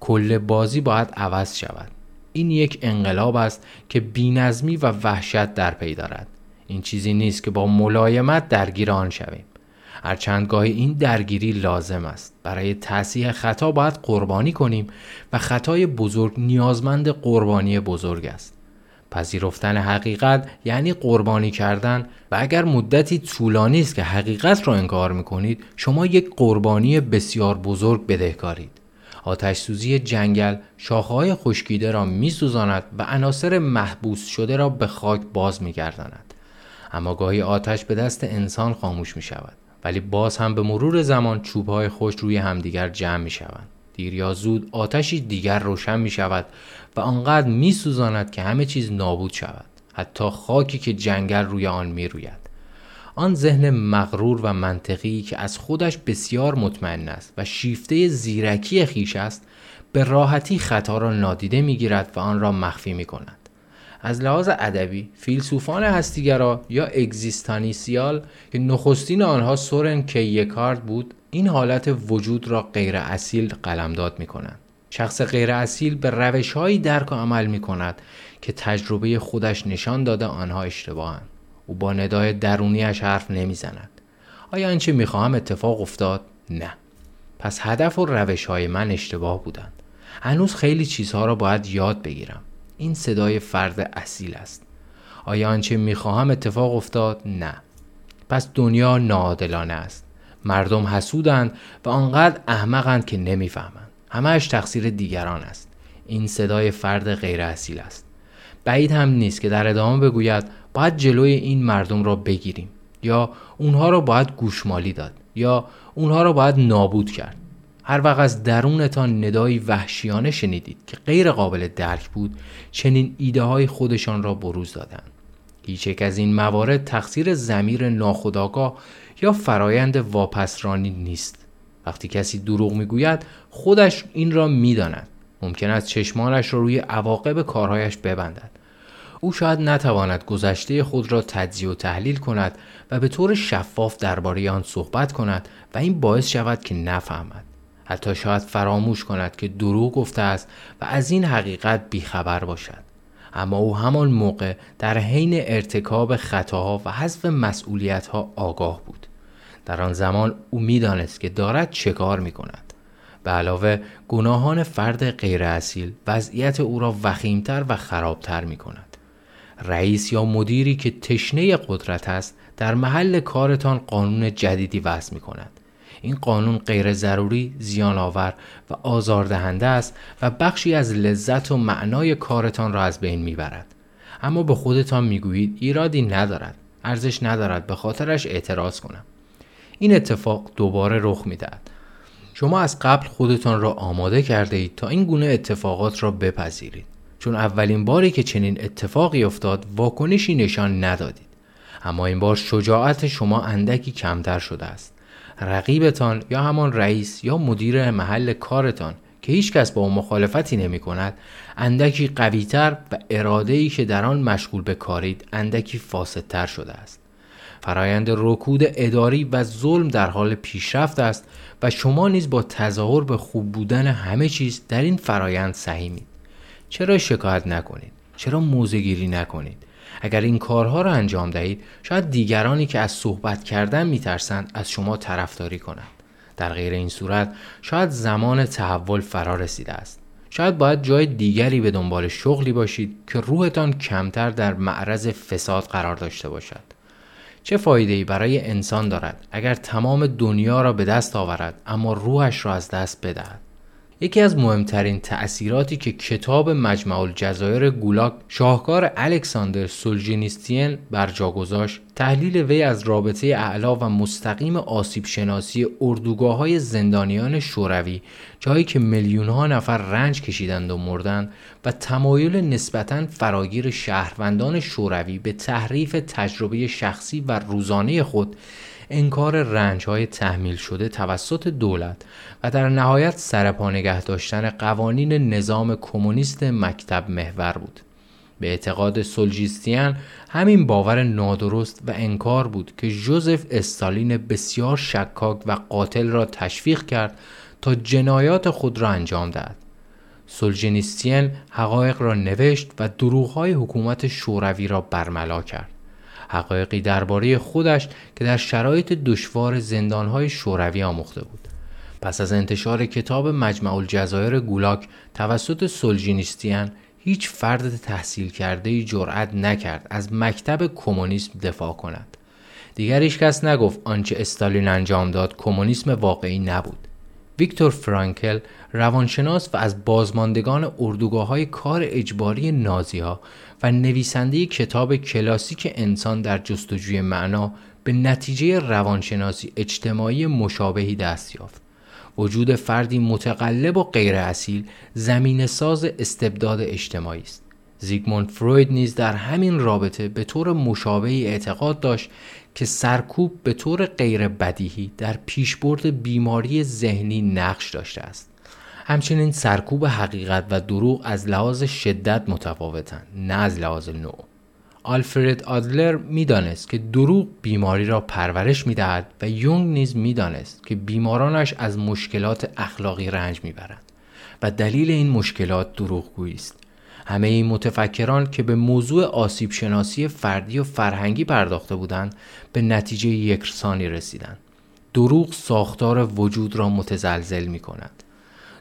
کل بازی باید عوض شود. این یک انقلاب است که بینظمی و وحشت در پی دارد. این چیزی نیست که با ملایمت درگیر آن شویم. هرچند گاهی این درگیری لازم است. برای تصحیح خطا باید قربانی کنیم و خطای بزرگ نیازمند قربانی بزرگ است. پذیرفتن حقیقت یعنی قربانی کردن. و اگر مدتی طولانی است که حقیقت را انکار می‌کنید شما یک قربانی بسیار بزرگ بدهکارید. آتش سوزی جنگل شاخه‌های خشکیده را میسوزاند و عناصر محبوس شده را به خاک باز میگرداند. اما گاهی آتش به دست انسان خاموش می شود ولی باز هم به مرور زمان چوبهای خوش روی همدیگر جمع می شوند دیر یا زود آتشی دیگر روشن می شود و آنقدر می سوزاند که همه چیز نابود شود حتی خاکی که جنگل روی آن می روید آن ذهن مغرور و منطقی که از خودش بسیار مطمئن است و شیفته زیرکی خیش است به راحتی خطا را نادیده می‌گیرد و آن را مخفی می کند. از لحاظ ادبی فیلسوفان هستیگرا یا اگزیستانیسیال که نخستین آنها سورن کیکارد بود این حالت وجود را غیر اصیل قلمداد می کنند. شخص غیر اصیل به روش هایی درک و عمل می کند که تجربه خودش نشان داده آنها اشتباهند. او با ندای درونیش حرف نمی‌زند. آیا آنچه می‌خواهم اتفاق افتاد؟ نه. پس هدف و روش های من اشتباه بودند. هنوز خیلی چیزها را باید یاد بگیرم. این صدای فرد اصیل است. آیا آنچه می‌خواهم اتفاق افتاد؟ نه. پس دنیا ناعادلانه است. مردم حسودند و آنقدر احمقند که نمی‌فهمند. همهش تقصیر دیگران است. این صدای فرد غیر اصیل است. بعید هم نیست که در ادامه بگوید باید جلوی این مردم را بگیریم. یا اونها را باید گوشمالی داد. یا اونها را باید نابود کرد. هر وقت از درونتان ندایی وحشیانه شنیدید که غیر قابل درک بود چنین ایده های خودشان را بروز دادند. هیچ یک از این موارد تقصیر زمیر ناخداگاه یا فرایند واپسرانی نیست. وقتی کسی دروغ می‌گوید خودش این را می‌داند. ممکن است چشمانش را روی عواقب کارهایش ببندد. او شاید نتواند گذشته خود را تجزیه و تحلیل کند و به طور شفاف درباره آن صحبت کند و این باعث شود که نفهمد. حتی شاید فراموش کند که دروغ گفته است و از این حقیقت بیخبر باشد. اما او همان موقع در حین ارتکاب خطاها و حذف مسئولیتها آگاه بود. در آن زمان او می‌دانست که دارد چه کار می کند به علاوه گناهان فرد غیر اصیل وضعیت او را وخیمتر و خرابتر می کند رئیس یا مدیری که تشنه قدرت است در محل کارتان قانون جدیدی وضع می کند این قانون غیر ضروری، زیان آور و آزاردهنده است و بخشی از لذت و معنای کارتان را از بین می‌برد. اما به خودتان می‌گویید ایرادی ندارد، ارزش ندارد به خاطرش اعتراض کنم. این اتفاق دوباره رخ می‌دهد. شما از قبل خودتان را آماده کرده اید تا این گونه اتفاقات را بپذیرید. چون اولین باری که چنین اتفاقی افتاد واکنشی نشان ندادید. اما این بار شجاعت شما اندکی کمتر شده است. رقیبتان یا همان رئیس یا مدیر محل کارتان که هیچ کس با او مخالفتی نمی کند اندکی قویتر و ای که در آن مشغول به کارید اندکی فاسدتر شده است. فرایند رکود اداری و ظلم در حال پیشرفت است و شما نیز با تظاهر به خوب بودن همه چیز در این فرایند سهیمید. چرا شکایت نکنید؟ چرا موزگیری نکنید؟ اگر این کارها را انجام دهید شاید دیگرانی که از صحبت کردن میترسند از شما طرفداری کنند. در غیر این صورت شاید زمان تحول فرا رسیده است. شاید باید جای دیگری به دنبال شغلی باشید که روحتان کمتر در معرض فساد قرار داشته باشد. چه فایده ای برای انسان دارد اگر تمام دنیا را به دست آورد اما روحش را از دست بدهد؟ یکی از مهمترین تأثیراتی که کتاب مجمع الجزایر گولاک شاهکار الکساندر سولجینیستین بر جا گذاشت تحلیل وی از رابطه اعلا و مستقیم آسیب شناسی اردوگاه های زندانیان شوروی جایی که میلیون ها نفر رنج کشیدند و مردند و تمایل نسبتا فراگیر شهروندان شوروی به تحریف تجربه شخصی و روزانه خود انکار رنج های تحمیل شده توسط دولت و در نهایت سرپا نگه داشتن قوانین نظام کمونیست مکتب محور بود. به اعتقاد سولجیستیان همین باور نادرست و انکار بود که جوزف استالین بسیار شکاک و قاتل را تشویق کرد تا جنایات خود را انجام دهد. سولجنیستین حقایق را نوشت و دروغهای حکومت شوروی را برملا کرد. حقایقی درباره خودش که در شرایط دشوار زندانهای شوروی آموخته بود. پس از انتشار کتاب مجمع الجزایر گولاک توسط سولجینیستیان هیچ فرد تحصیل کرده ای جرأت نکرد از مکتب کمونیسم دفاع کند. دیگر هیچ کس نگفت آنچه استالین انجام داد کمونیسم واقعی نبود. ویکتور فرانکل روانشناس و از بازماندگان اردوگاه های کار اجباری نازی ها و نویسنده کتاب کلاسیک انسان در جستجوی معنا به نتیجه روانشناسی اجتماعی مشابهی دست یافت. وجود فردی متقلب و غیر اصیل زمین ساز استبداد اجتماعی است. زیگموند فروید نیز در همین رابطه به طور مشابهی اعتقاد داشت که سرکوب به طور غیر بدیهی در پیشبرد بیماری ذهنی نقش داشته است. همچنین سرکوب حقیقت و دروغ از لحاظ شدت متفاوتند نه از لحاظ نوع. آلفرد آدلر می‌دانست که دروغ بیماری را پرورش می‌دهد و یونگ نیز می‌دانست که بیمارانش از مشکلات اخلاقی رنج می‌برند و دلیل این مشکلات دروغگویی است. همه این متفکران که به موضوع آسیب شناسی فردی و فرهنگی پرداخته بودند به نتیجه یکسانی رسیدند. دروغ ساختار وجود را متزلزل می کند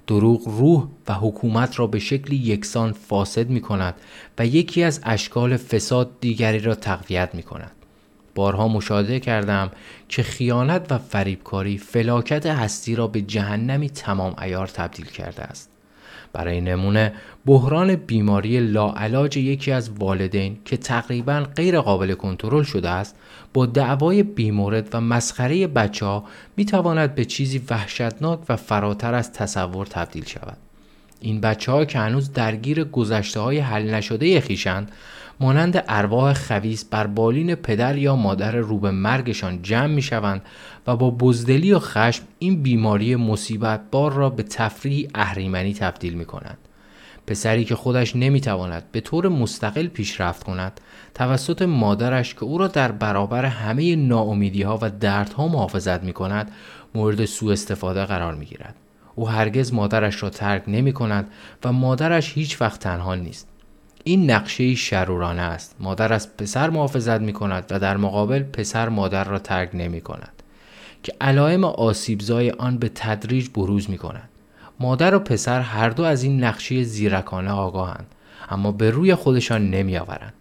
دروغ روح و حکومت را به شکلی یکسان فاسد می کند و یکی از اشکال فساد دیگری را تقویت می کند. بارها مشاهده کردم که خیانت و فریبکاری فلاکت هستی را به جهنمی تمام ایار تبدیل کرده است. برای نمونه بحران بیماری لاعلاج یکی از والدین که تقریبا غیر قابل کنترل شده است با دعوای بیمورد و مسخره بچه ها می تواند به چیزی وحشتناک و فراتر از تصور تبدیل شود. این بچه ها که هنوز درگیر گذشته های حل نشده خیشند مانند ارواح خویس بر بالین پدر یا مادر رو به مرگشان جمع می شوند و با بزدلی و خشم این بیماری مصیبت بار را به تفریح اهریمنی تبدیل می کنند. پسری که خودش نمی‌تواند به طور مستقل پیشرفت کند توسط مادرش که او را در برابر همه ناامیدی ها و دردها محافظت می کند مورد سوء استفاده قرار می گیرد. او هرگز مادرش را ترک نمی کند و مادرش هیچ وقت تنها نیست. این نقشه شرورانه است. مادر از پسر محافظت می کند و در مقابل پسر مادر را ترک نمی کند. که علائم آسیبزای آن به تدریج بروز می کند. مادر و پسر هر دو از این نقشه زیرکانه آگاهند اما به روی خودشان نمی آورند.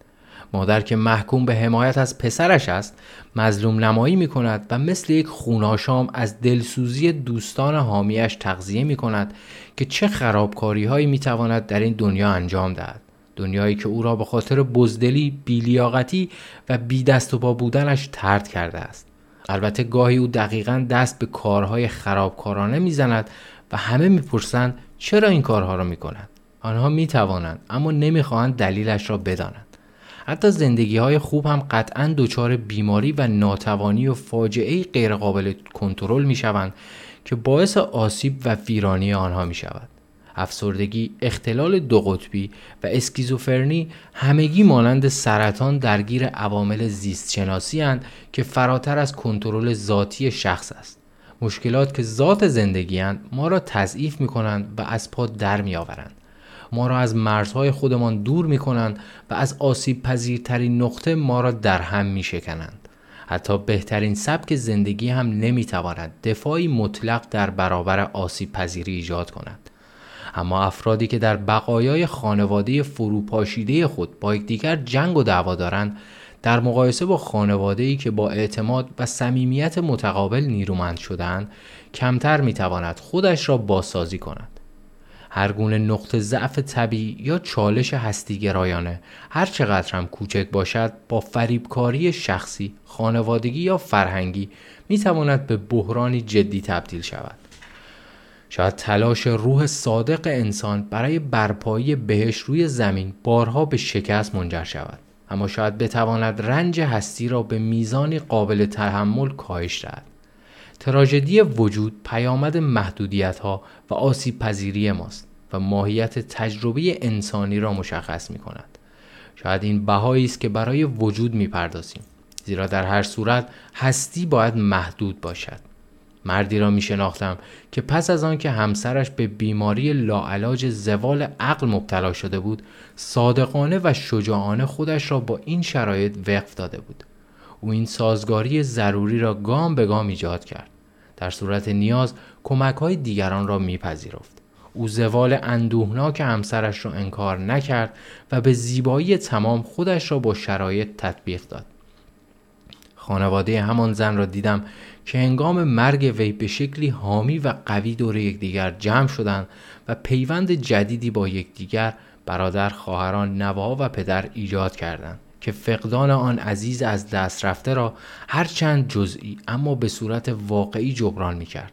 مادر که محکوم به حمایت از پسرش است مظلوم نمایی می کند و مثل یک خوناشام از دلسوزی دوستان حامیش تغذیه می کند که چه خرابکاری هایی می تواند در این دنیا انجام دهد دنیایی که او را به خاطر بزدلی، بیلیاقتی و بی دست و با بودنش ترد کرده است. البته گاهی او دقیقا دست به کارهای خرابکارانه می‌زند و همه می‌پرسند چرا این کارها را می‌کند. آنها می‌توانند اما نمی‌خواهند دلیلش را بدانند. حتی زندگی های خوب هم قطعا دچار بیماری و ناتوانی و فاجعه غیرقابل کنترل می شوند که باعث آسیب و ویرانی آنها می شود. افسردگی، اختلال دو قطبی و اسکیزوفرنی همگی مانند سرطان درگیر عوامل زیست شناسی هند که فراتر از کنترل ذاتی شخص است. مشکلات که ذات زندگی هند ما را تضعیف می کنند و از پا در می آورند. ما را از مرزهای خودمان دور می کنند و از آسیب پذیرترین نقطه ما را در هم می شکنند. حتی بهترین سبک زندگی هم نمی تواند دفاعی مطلق در برابر آسیب پذیری ایجاد کند. اما افرادی که در بقایای خانواده فروپاشیده خود با یکدیگر جنگ و دعوا دارند در مقایسه با خانواده‌ای که با اعتماد و صمیمیت متقابل نیرومند شدند کمتر می‌تواند خودش را بازسازی کند هر گونه نقطه ضعف طبیعی یا چالش هستیگرایانه هر چقدر هم کوچک باشد با فریبکاری شخصی، خانوادگی یا فرهنگی می تواند به بحرانی جدی تبدیل شود. شاید تلاش روح صادق انسان برای برپایی بهش روی زمین بارها به شکست منجر شود. اما شاید بتواند رنج هستی را به میزانی قابل تحمل کاهش دهد. تراژدی وجود پیامد محدودیت ها و آسیب پذیری ماست و ماهیت تجربه انسانی را مشخص می کند. شاید این بهایی است که برای وجود می پردازیم. زیرا در هر صورت هستی باید محدود باشد. مردی را می شناختم که پس از آنکه همسرش به بیماری لاعلاج زوال عقل مبتلا شده بود صادقانه و شجاعانه خودش را با این شرایط وقف داده بود. او این سازگاری ضروری را گام به گام ایجاد کرد. در صورت نیاز کمک های دیگران را میپذیرفت. او زوال اندوهناک همسرش را انکار نکرد و به زیبایی تمام خودش را با شرایط تطبیق داد. خانواده همان زن را دیدم که هنگام مرگ وی به شکلی حامی و قوی دور یکدیگر جمع شدند و پیوند جدیدی با یکدیگر برادر خواهران نوه‌ها و پدر ایجاد کردند که فقدان آن عزیز از دست رفته را هرچند جزئی اما به صورت واقعی جبران می کرد.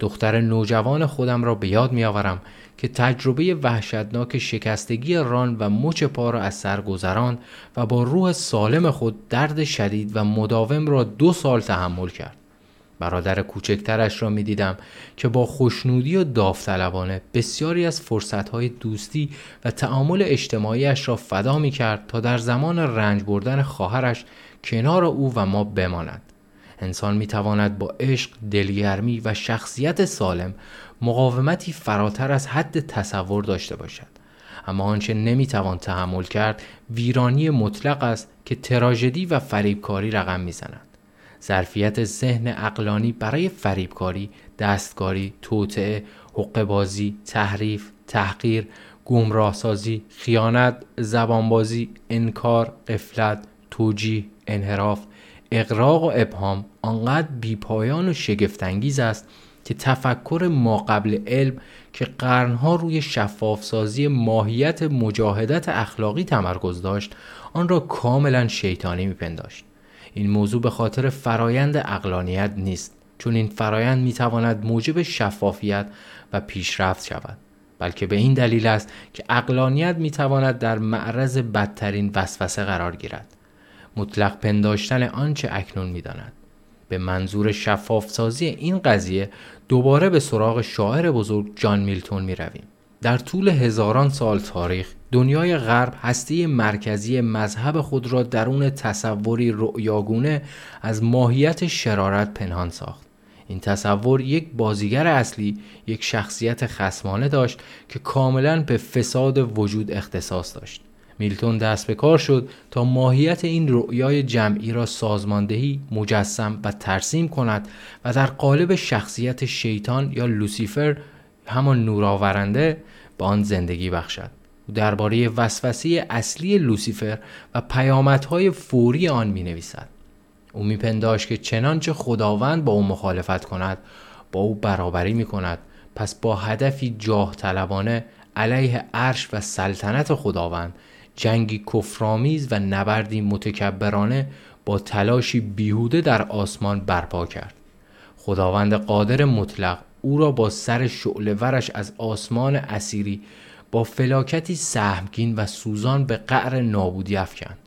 دختر نوجوان خودم را به یاد می آورم که تجربه وحشتناک شکستگی ران و مچ پا را از سر گذران و با روح سالم خود درد شدید و مداوم را دو سال تحمل کرد. برادر کوچکترش را می دیدم که با خوشنودی و داوطلبانه بسیاری از فرصتهای دوستی و تعامل اجتماعیش را فدا می کرد تا در زمان رنج بردن خواهرش کنار او و ما بماند. انسان می تواند با عشق، دلگرمی و شخصیت سالم مقاومتی فراتر از حد تصور داشته باشد. اما آنچه نمی‌توان تحمل کرد ویرانی مطلق است که تراژدی و فریبکاری رقم می‌زند ظرفیت ذهن اقلانی برای فریبکاری، دستکاری، توطعه، حقبازی، تحریف، تحقیر، گمراهسازی، خیانت، زبانبازی، انکار، قفلت، توجیه، انحراف، اقراق و ابهام آنقدر بیپایان و شگفتانگیز است که تفکر ما قبل علم که قرنها روی شفافسازی ماهیت مجاهدت اخلاقی تمرکز داشت آن را کاملا شیطانی میپنداشت. این موضوع به خاطر فرایند اقلانیت نیست چون این فرایند می تواند موجب شفافیت و پیشرفت شود بلکه به این دلیل است که اقلانیت می تواند در معرض بدترین وسوسه قرار گیرد مطلق پنداشتن آنچه اکنون می داند. به منظور شفاف سازی این قضیه دوباره به سراغ شاعر بزرگ جان میلتون می رویم. در طول هزاران سال تاریخ دنیای غرب هسته مرکزی مذهب خود را درون تصوری رؤیاگونه از ماهیت شرارت پنهان ساخت. این تصور یک بازیگر اصلی یک شخصیت خسمانه داشت که کاملا به فساد وجود اختصاص داشت. میلتون دست به کار شد تا ماهیت این رؤیای جمعی را سازماندهی مجسم و ترسیم کند و در قالب شخصیت شیطان یا لوسیفر همان نورآورنده به آن زندگی بخشد. او درباره وسوسه اصلی لوسیفر و پیامدهای فوری آن می نویسد. او میپنداشت که چنانچه خداوند با او مخالفت کند با او برابری می کند پس با هدفی جاه طلبانه علیه عرش و سلطنت خداوند جنگی کفرآمیز و نبردی متکبرانه با تلاشی بیهوده در آسمان برپا کرد خداوند قادر مطلق او را با سر شعله ورش از آسمان اسیری با فلاکتی سهمگین و سوزان به قعر نابودی افکند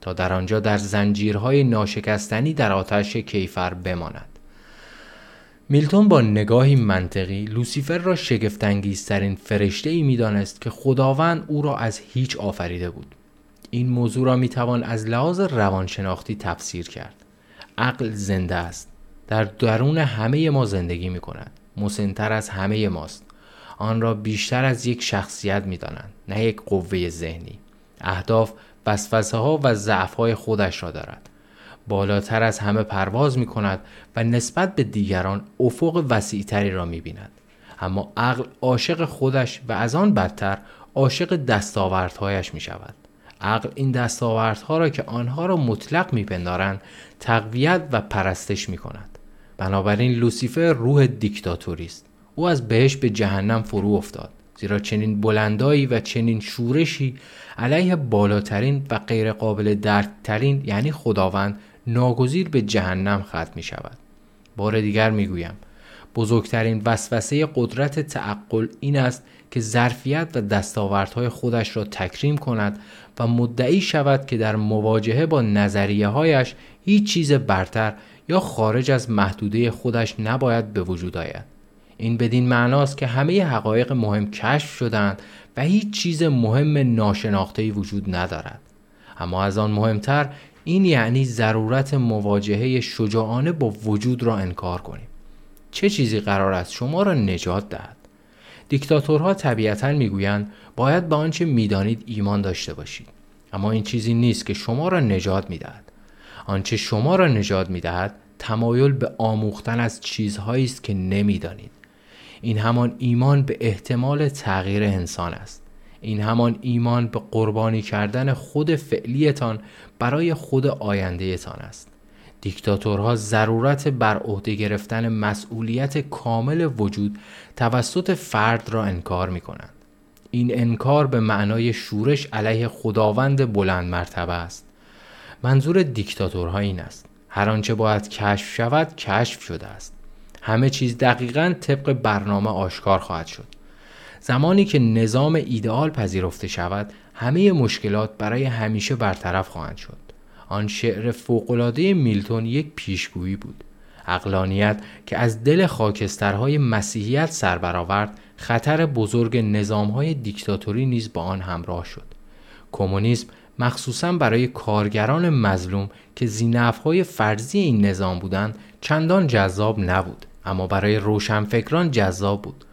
تا در آنجا در زنجیرهای ناشکستنی در آتش کیفر بماند. میلتون با نگاهی منطقی لوسیفر را شگفتانگیزترین فرشته ای می‌دانست که خداوند او را از هیچ آفریده بود. این موضوع را می‌توان از لحاظ روانشناختی تفسیر کرد. عقل زنده است. در درون همه ما زندگی می کند مسنتر از همه ماست. آن را بیشتر از یک شخصیت می دانند نه یک قوه ذهنی اهداف وسوسه ها و ضعف های خودش را دارد بالاتر از همه پرواز می کند و نسبت به دیگران افق وسیعتری را می بیند. اما عقل عاشق خودش و از آن بدتر عاشق دستاوردهایش می شود. عقل این دستاوردها را که آنها را مطلق میپندارند تقویت و پرستش می کند. بنابراین لوسیفر روح دیکتاتوری است. او از بهش به جهنم فرو افتاد. زیرا چنین بلندایی و چنین شورشی علیه بالاترین و غیرقابل درکترین یعنی خداوند ناگزیر به جهنم ختم می شود. بار دیگر می گویم بزرگترین وسوسه قدرت تعقل این است که ظرفیت و دستاوردهای خودش را تکریم کند و مدعی شود که در مواجهه با نظریه هایش هیچ چیز برتر یا خارج از محدوده خودش نباید به وجود آید. این بدین معناست که همه حقایق مهم کشف شدند و هیچ چیز مهم ناشناخته وجود ندارد. اما از آن مهمتر این یعنی ضرورت مواجهه شجاعانه با وجود را انکار کنیم. چه چیزی قرار است شما را نجات دهد؟ دیکتاتورها طبیعتا می‌گویند باید به آنچه می‌دانید ایمان داشته باشید اما این چیزی نیست که شما را نجات می‌دهد آنچه شما را نجات می‌دهد تمایل به آموختن از چیزهایی است که نمی‌دانید این همان ایمان به احتمال تغییر انسان است این همان ایمان به قربانی کردن خود فعلیتان برای خود آیندهتان است دیکتاتورها ضرورت بر عهده گرفتن مسئولیت کامل وجود توسط فرد را انکار می کنند. این انکار به معنای شورش علیه خداوند بلند مرتبه است. منظور دیکتاتورها این است. هر آنچه باید کشف شود کشف شده است. همه چیز دقیقا طبق برنامه آشکار خواهد شد. زمانی که نظام ایدئال پذیرفته شود همه مشکلات برای همیشه برطرف خواهند شد. آن شعر فوقالعاده میلتون یک پیشگویی بود اقلانیت که از دل خاکسترهای مسیحیت سر برآورد خطر بزرگ نظامهای دیکتاتوری نیز با آن همراه شد کمونیسم مخصوصا برای کارگران مظلوم که زینفهای فرضی این نظام بودند چندان جذاب نبود اما برای روشنفکران جذاب بود.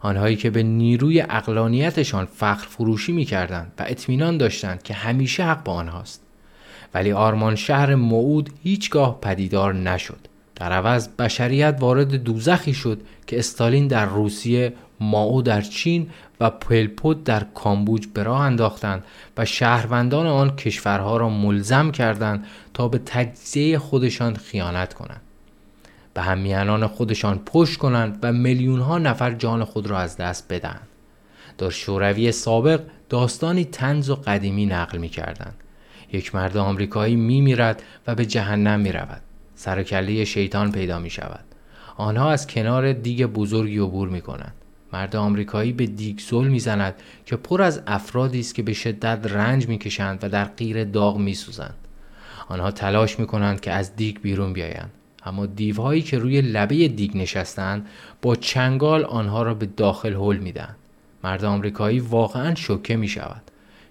آنهایی که به نیروی اقلانیتشان فخر فروشی می کردند و اطمینان داشتند که همیشه حق با آنهاست. ولی آرمان شهر موعود هیچگاه پدیدار نشد. در عوض بشریت وارد دوزخی شد که استالین در روسیه ماو در چین و پلپوت در کامبوج به راه انداختند و شهروندان آن کشورها را ملزم کردند تا به تجزیه خودشان خیانت کنند. به همیانان خودشان پشت کنند و میلیون ها نفر جان خود را از دست بدهند در شوروی سابق داستانی تنز و قدیمی نقل می کردند یک مرد آمریکایی می میرد و به جهنم می رود. سرکله شیطان پیدا می شود. آنها از کنار دیگ بزرگی عبور می کنند. مرد آمریکایی به دیگ زل می زند که پر از افرادی است که به شدت رنج می کشند و در غیر داغ می سوزند. آنها تلاش می کنند که از دیگ بیرون بیایند. اما دیوهایی که روی لبه دیگ نشستند با چنگال آنها را به داخل هل می‌دهند مرد آمریکایی واقعا شوکه می شود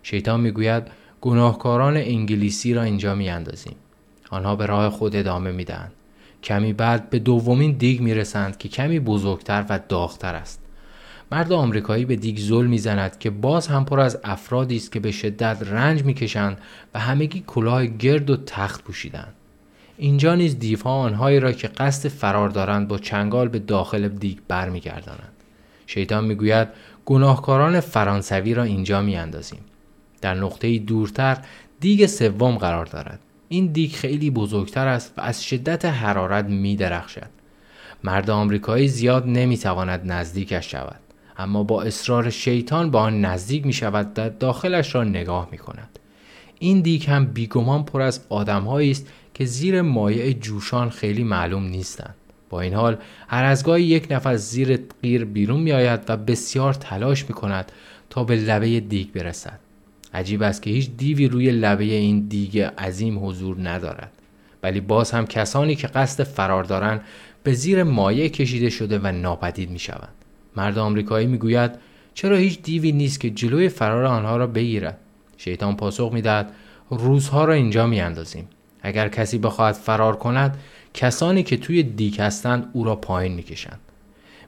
شیطان می‌گوید گناهکاران انگلیسی را اینجا می اندازیم. آنها به راه خود ادامه می دهند. کمی بعد به دومین دیگ می رسند که کمی بزرگتر و داغتر است. مرد آمریکایی به دیگ زل می‌زند که باز هم پر از افرادی است که به شدت رنج می‌کشند و همگی کلاه گرد و تخت پوشیدند اینجا نیز دیوها آنهایی را که قصد فرار دارند با چنگال به داخل دیگ برمیگردانند شیطان می‌گوید گناهکاران فرانسوی را اینجا می اندازیم. در نقطه دورتر دیگ سوم قرار دارد. این دیگ خیلی بزرگتر است و از شدت حرارت می درخشد. مرد آمریکایی زیاد نمی تواند نزدیکش شود. اما با اصرار شیطان با آن نزدیک می شود و داخلش را نگاه می کند. این دیگ هم بیگمان پر از آدمهایی است که زیر مایع جوشان خیلی معلوم نیستند. با این حال هر از گاهی یک نفر زیر قیر بیرون می آید و بسیار تلاش می کند تا به لبه دیگ برسد. عجیب است که هیچ دیوی روی لبه این دیگ عظیم حضور ندارد. ولی باز هم کسانی که قصد فرار دارند به زیر مایع کشیده شده و ناپدید می شوند. مرد آمریکایی می گوید چرا هیچ دیوی نیست که جلوی فرار آنها را بگیرد؟ شیطان پاسخ می دهد روزها را اینجا می اندازیم. اگر کسی بخواهد فرار کند کسانی که توی دیک هستند او را پایین می‌کشند.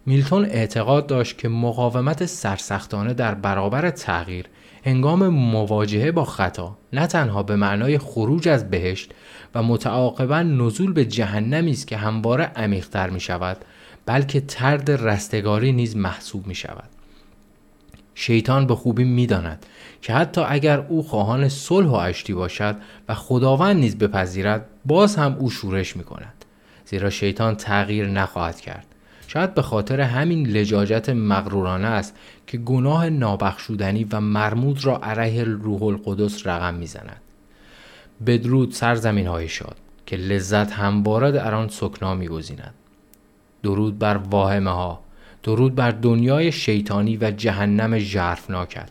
میلتون اعتقاد داشت که مقاومت سرسختانه در برابر تغییر هنگام مواجهه با خطا نه تنها به معنای خروج از بهشت و متعاقبا نزول به جهنمی است که همواره عمیقتر می شود بلکه ترد رستگاری نیز محسوب می شود شیطان به خوبی می‌داند که حتی اگر او خواهان صلح و اشتی باشد و خداوند نیز بپذیرد باز هم او شورش می کند زیرا شیطان تغییر نخواهد کرد. شاید به خاطر همین لجاجت مغرورانه است که گناه نابخشودنی و مرمود را علیه روح القدس رقم می‌زند. بدرود سرزمین های شاد که لذت همواره در آن سکنا میگزیند. درود بر واهمه ها درود بر دنیای شیطانی و جهنم ژرفناکت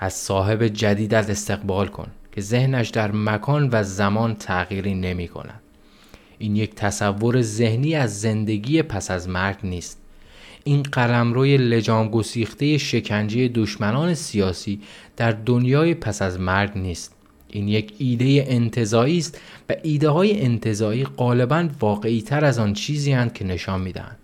از صاحب جدیدت استقبال کن که ذهنش در مکان و زمان تغییری نمی کند. این یک تصور ذهنی از زندگی پس از مرگ نیست. این قلمروی لجام گسیخته شکنجه دشمنان سیاسی در دنیای پس از مرگ نیست. این یک ایده انتظایی است و ایده های انتظایی غالبا واقعی تر از آن چیزی هستند که نشان می‌دهند.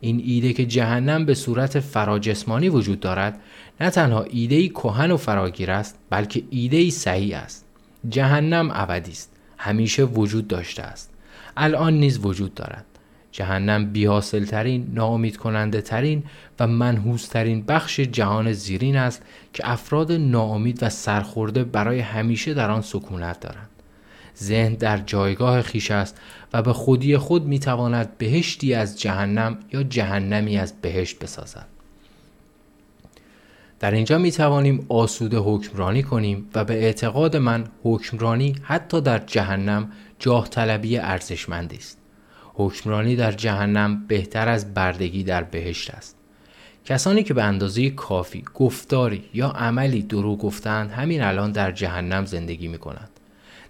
این ایده که جهنم به صورت فراجسمانی وجود دارد نه تنها ایده کهن و فراگیر است بلکه ایده صحیح است. جهنم ابدی است. همیشه وجود داشته است. الان نیز وجود دارد. جهنم بیحاصل ترین ناامید کننده ترین و منحوس ترین بخش جهان زیرین است که افراد ناامید و سرخورده برای همیشه در آن سکونت دارند. ذهن در جایگاه خیش است و به خودی خود می‌تواند بهشتی از جهنم یا جهنمی از بهشت بسازد. در اینجا می توانیم آسوده حکمرانی کنیم و به اعتقاد من حکمرانی حتی در جهنم جاه طلبی ارزشمندی است. حکمرانی در جهنم بهتر از بردگی در بهشت است. کسانی که به اندازه کافی گفتاری یا عملی درو گفتند همین الان در جهنم زندگی می کنند.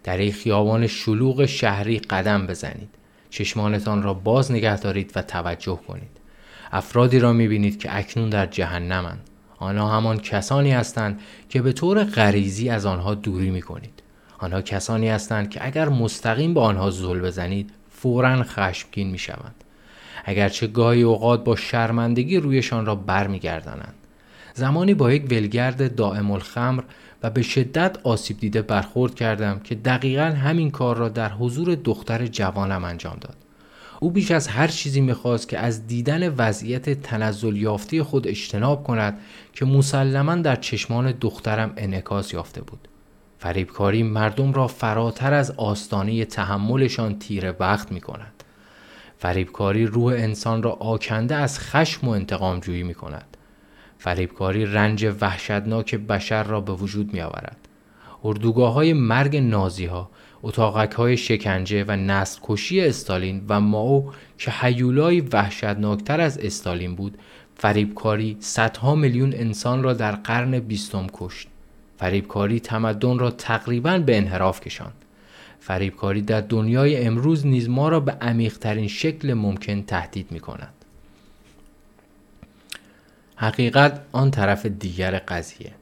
در این خیابان شلوغ شهری قدم بزنید. چشمانتان را باز نگه دارید و توجه کنید. افرادی را می بینید که اکنون در جهنمند. آنها همان کسانی هستند که به طور غریزی از آنها دوری می کنید. آنها کسانی هستند که اگر مستقیم به آنها زل بزنید فورا خشمگین می شوند. اگرچه گاهی اوقات با شرمندگی رویشان را برمیگردانند. زمانی با یک ولگرد دائم الخمر و به شدت آسیب دیده برخورد کردم که دقیقا همین کار را در حضور دختر جوانم انجام داد. او بیش از هر چیزی می‌خواست که از دیدن وضعیت تنزل یافته خود اجتناب کند که مسلما در چشمان دخترم انعکاس یافته بود. فریبکاری مردم را فراتر از آستانه تحملشان تیره وقت می کند. فریبکاری روح انسان را آکنده از خشم و انتقام جویی می کند. فریبکاری رنج وحشتناک بشر را به وجود می آورد. اردوگاه های مرگ نازی ها اتاقک های شکنجه و نسل کشی استالین و ماو که حیولای وحشتناکتر از استالین بود فریبکاری صدها میلیون انسان را در قرن بیستم کشت. فریبکاری تمدن را تقریبا به انحراف کشاند. فریبکاری در دنیای امروز نیز ما را به عمیقترین شکل ممکن تهدید می کند حقیقت آن طرف دیگر قضیه.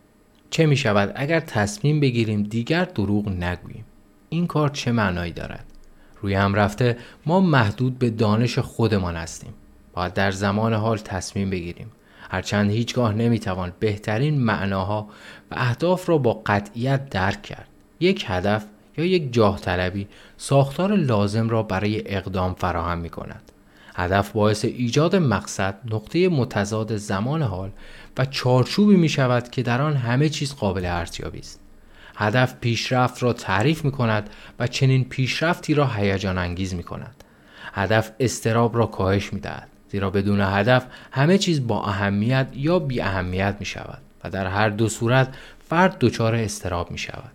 چه می شود اگر تصمیم بگیریم دیگر دروغ نگوییم. این کار چه معنایی دارد؟ روی هم رفته ما محدود به دانش خودمان هستیم. باید در زمان حال تصمیم بگیریم. هرچند هیچگاه نمی‌توان بهترین معناها و اهداف را با قطعیت درک کرد. یک هدف یا یک جاه طلبی ساختار لازم را برای اقدام فراهم می کند هدف باعث ایجاد مقصد نقطه متضاد زمان حال و چارچوبی می شود که در آن همه چیز قابل ارزیابی است. هدف پیشرفت را تعریف می کند و چنین پیشرفتی را هیجان انگیز می کند هدف استراب را کاهش می دهد زیرا بدون هدف همه چیز با اهمیت یا بی اهمیت می شود و در هر دو صورت فرد دچار استراب می شود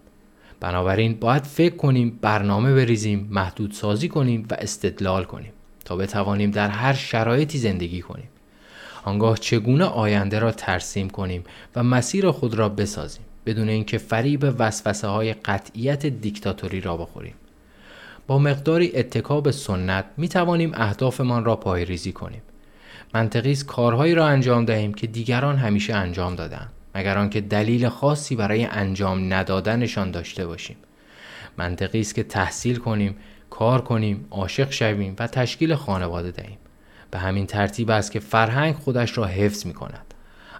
بنابراین باید فکر کنیم برنامه بریزیم محدود سازی کنیم و استدلال کنیم تا بتوانیم در هر شرایطی زندگی کنیم. آنگاه چگونه آینده را ترسیم کنیم و مسیر خود را بسازیم؟ بدون اینکه فریب وسوسه های قطعیت دیکتاتوری را بخوریم. با مقداری اتکاب سنت می توانیم اهدافمان را پایریزی کنیم. منطقی است کارهایی را انجام دهیم که دیگران همیشه انجام دادند مگر آنکه دلیل خاصی برای انجام ندادنشان داشته باشیم. منطقی است که تحصیل کنیم کار کنیم عاشق شویم و تشکیل خانواده دهیم. به همین ترتیب است که فرهنگ خودش را حفظ می کند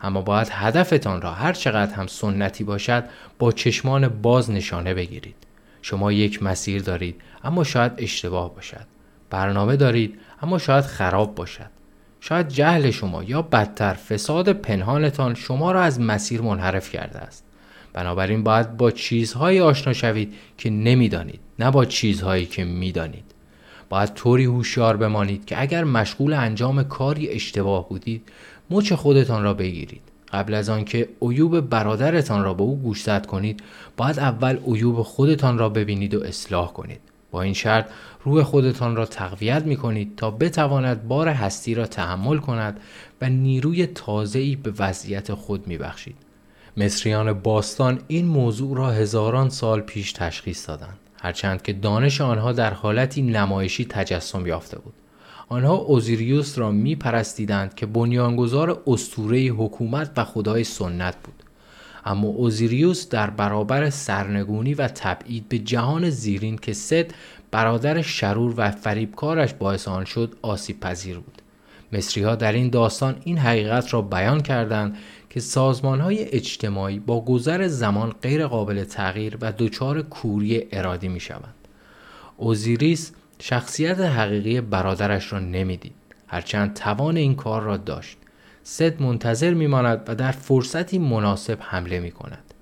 اما باید هدفتان را هر چقدر هم سنتی باشد با چشمان باز نشانه بگیرید. شما یک مسیر دارید اما شاید اشتباه باشد. برنامه دارید اما شاید خراب باشد. شاید جهل شما یا بدتر فساد پنهانتان شما را از مسیر منحرف کرده است. بنابراین باید با چیزهایی آشنا شوید که نمی‌دانید نه با چیزهایی که می‌دانید. باید طوری هوشیار بمانید که اگر مشغول انجام کاری اشتباه بودید مچ خودتان را بگیرید. قبل از آنکه عیوب برادرتان را به او گوشزد کنید باید اول عیوب خودتان را ببینید و اصلاح کنید. با این شرط روح خودتان را تقویت می کنید تا بتواند بار هستی را تحمل کند و نیروی تازه‌ای به وضعیت خود می بخشید. مصریان باستان این موضوع را هزاران سال پیش تشخیص دادند هرچند که دانش آنها در حالتی نمایشی تجسم یافته بود. آنها اوزیریوس را می پرستیدند که بنیانگذار استوره حکومت و خدای سنت بود اما اوزیریوس در برابر سرنگونی و تبعید به جهان زیرین که ست برادر شرور و فریبکارش باعث آن شد آسیب پذیر بود مصری ها در این داستان این حقیقت را بیان کردند که سازمان های اجتماعی با گذر زمان غیر قابل تغییر و دچار کوری ارادی می شوند. اوزیریس شخصیت حقیقی برادرش را نمی‌دید هرچند توان این کار را داشت سد منتظر میماند و در فرصتی مناسب حمله می کند.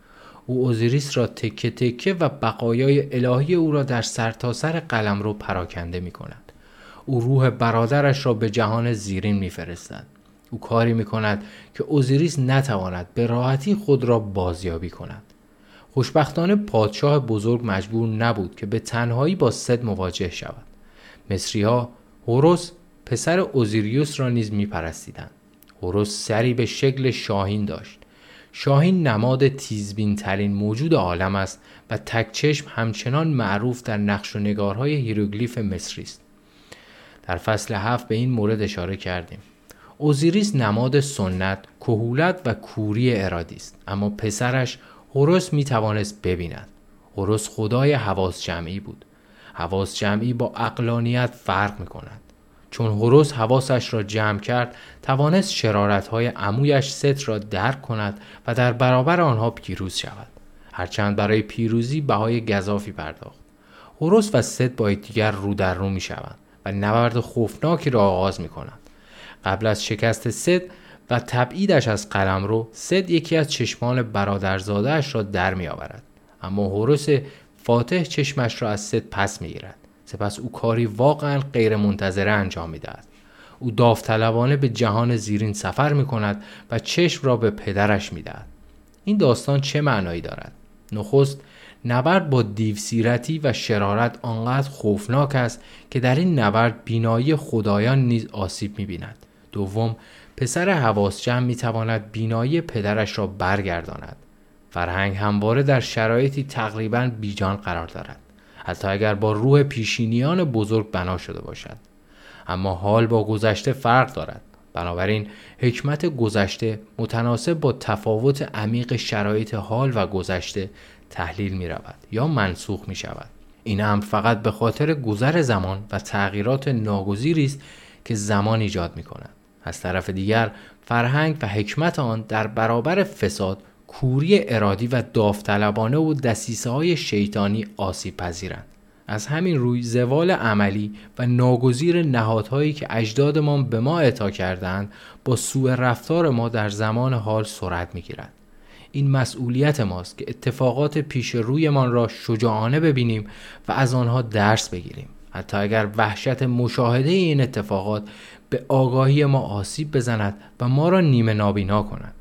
او اوزیریس را تکه تکه و بقایای الهی او را در سرتاسر سر قلم رو پراکنده می کند. او روح برادرش را به جهان زیرین میفرستد. او کاری می کند که اوزیریس نتواند به راحتی خود را بازیابی کند. خوشبختانه پادشاه بزرگ مجبور نبود که به تنهایی با ست مواجه شود. مصری ها هوروس پسر اوزیریس را نیز می پرستیدند. هوروس سری به شکل شاهین داشت. شاهین نماد تیزبین ترین موجود عالم است و تک‌چشم همچنان معروف در نقش و نگارهای هیروگلیف مصری است. در فصل هفت به این مورد اشاره کردیم. اوزیریس نماد سنت، کهولت و کوری ارادی است اما پسرش هوروس می توانست ببیند. هوروس خدای حواس جمعی بود. حواس جمعی با اقلانیت فرق می کند. چون هوروس حواسش را جمع کرد توانست شرارتهای عمویش ست را درک کند و در برابر آنها پیروز شود هرچند برای پیروزی بهای گذافی پرداخت هوروس و ست با یکدیگر رو در رو می شوند و نبرد خوفناکی را آغاز می کنند قبل از شکست ست و تبعیدش از قلمرو ست یکی از چشمان برادرزادهاش را در می آورد اما هوروس فاتح چشمش را از ست پس می گیرد سپس او کاری واقعا غیر منتظره انجام می دهد. او داوطلبانه به جهان زیرین سفر می کند و چشم را به پدرش می دهد. این داستان چه معنایی دارد؟ نخست نبرد با دیوسیرتی و شرارت آنقدر خوفناک است که در این نبرد بینایی خدایان نیز آسیب می بیند. دوم پسر حواس جمع می تواند بینایی پدرش را برگرداند. فرهنگ همواره در شرایطی تقریبا بیجان قرار دارد. حتی اگر با روح پیشینیان بزرگ بنا شده باشد اما حال با گذشته فرق دارد بنابراین حکمت گذشته متناسب با تفاوت عمیق شرایط حال و گذشته تحلیل می رود یا منسوخ می شود این هم فقط به خاطر گذر زمان و تغییرات ناگزیری است که زمان ایجاد می کند از طرف دیگر فرهنگ و حکمت آن در برابر فساد کوری ارادی و داوطلبانه و دسیسه های شیطانی آسیب پذیرند از همین روی زوال عملی و ناگزیر نهادهایی که اجدادمان به ما اعطا کردند با سوء رفتار ما در زمان حال سرعت می‌گیرد این مسئولیت ماست که اتفاقات پیش رویمان را شجاعانه ببینیم و از آنها درس بگیریم. حتی اگر وحشت مشاهده این اتفاقات به آگاهی ما آسیب بزند و ما را نیمه نابینا کند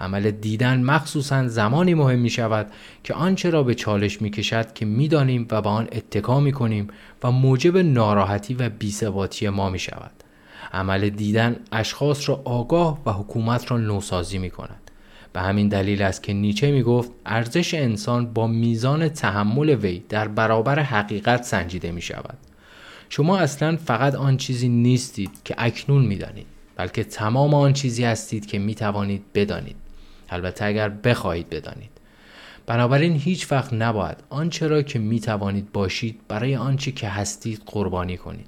عمل دیدن مخصوصا زمانی مهم می شود که آنچه را به چالش می کشد که می دانیم و به آن اتکا می کنیم و موجب ناراحتی و بیثباتی ما می شود. عمل دیدن اشخاص را آگاه و حکومت را نوسازی می کند. به همین دلیل است که نیچه می گفت ارزش انسان با میزان تحمل وی در برابر حقیقت سنجیده می شود. شما اصلا فقط آن چیزی نیستید که اکنون می دانید بلکه تمام آن چیزی هستید که می توانید بدانید. البته اگر بخواهید بدانید. بنابراین هیچ وقت نباید آنچه را که می توانید باشید برای آنچه که هستید قربانی کنید.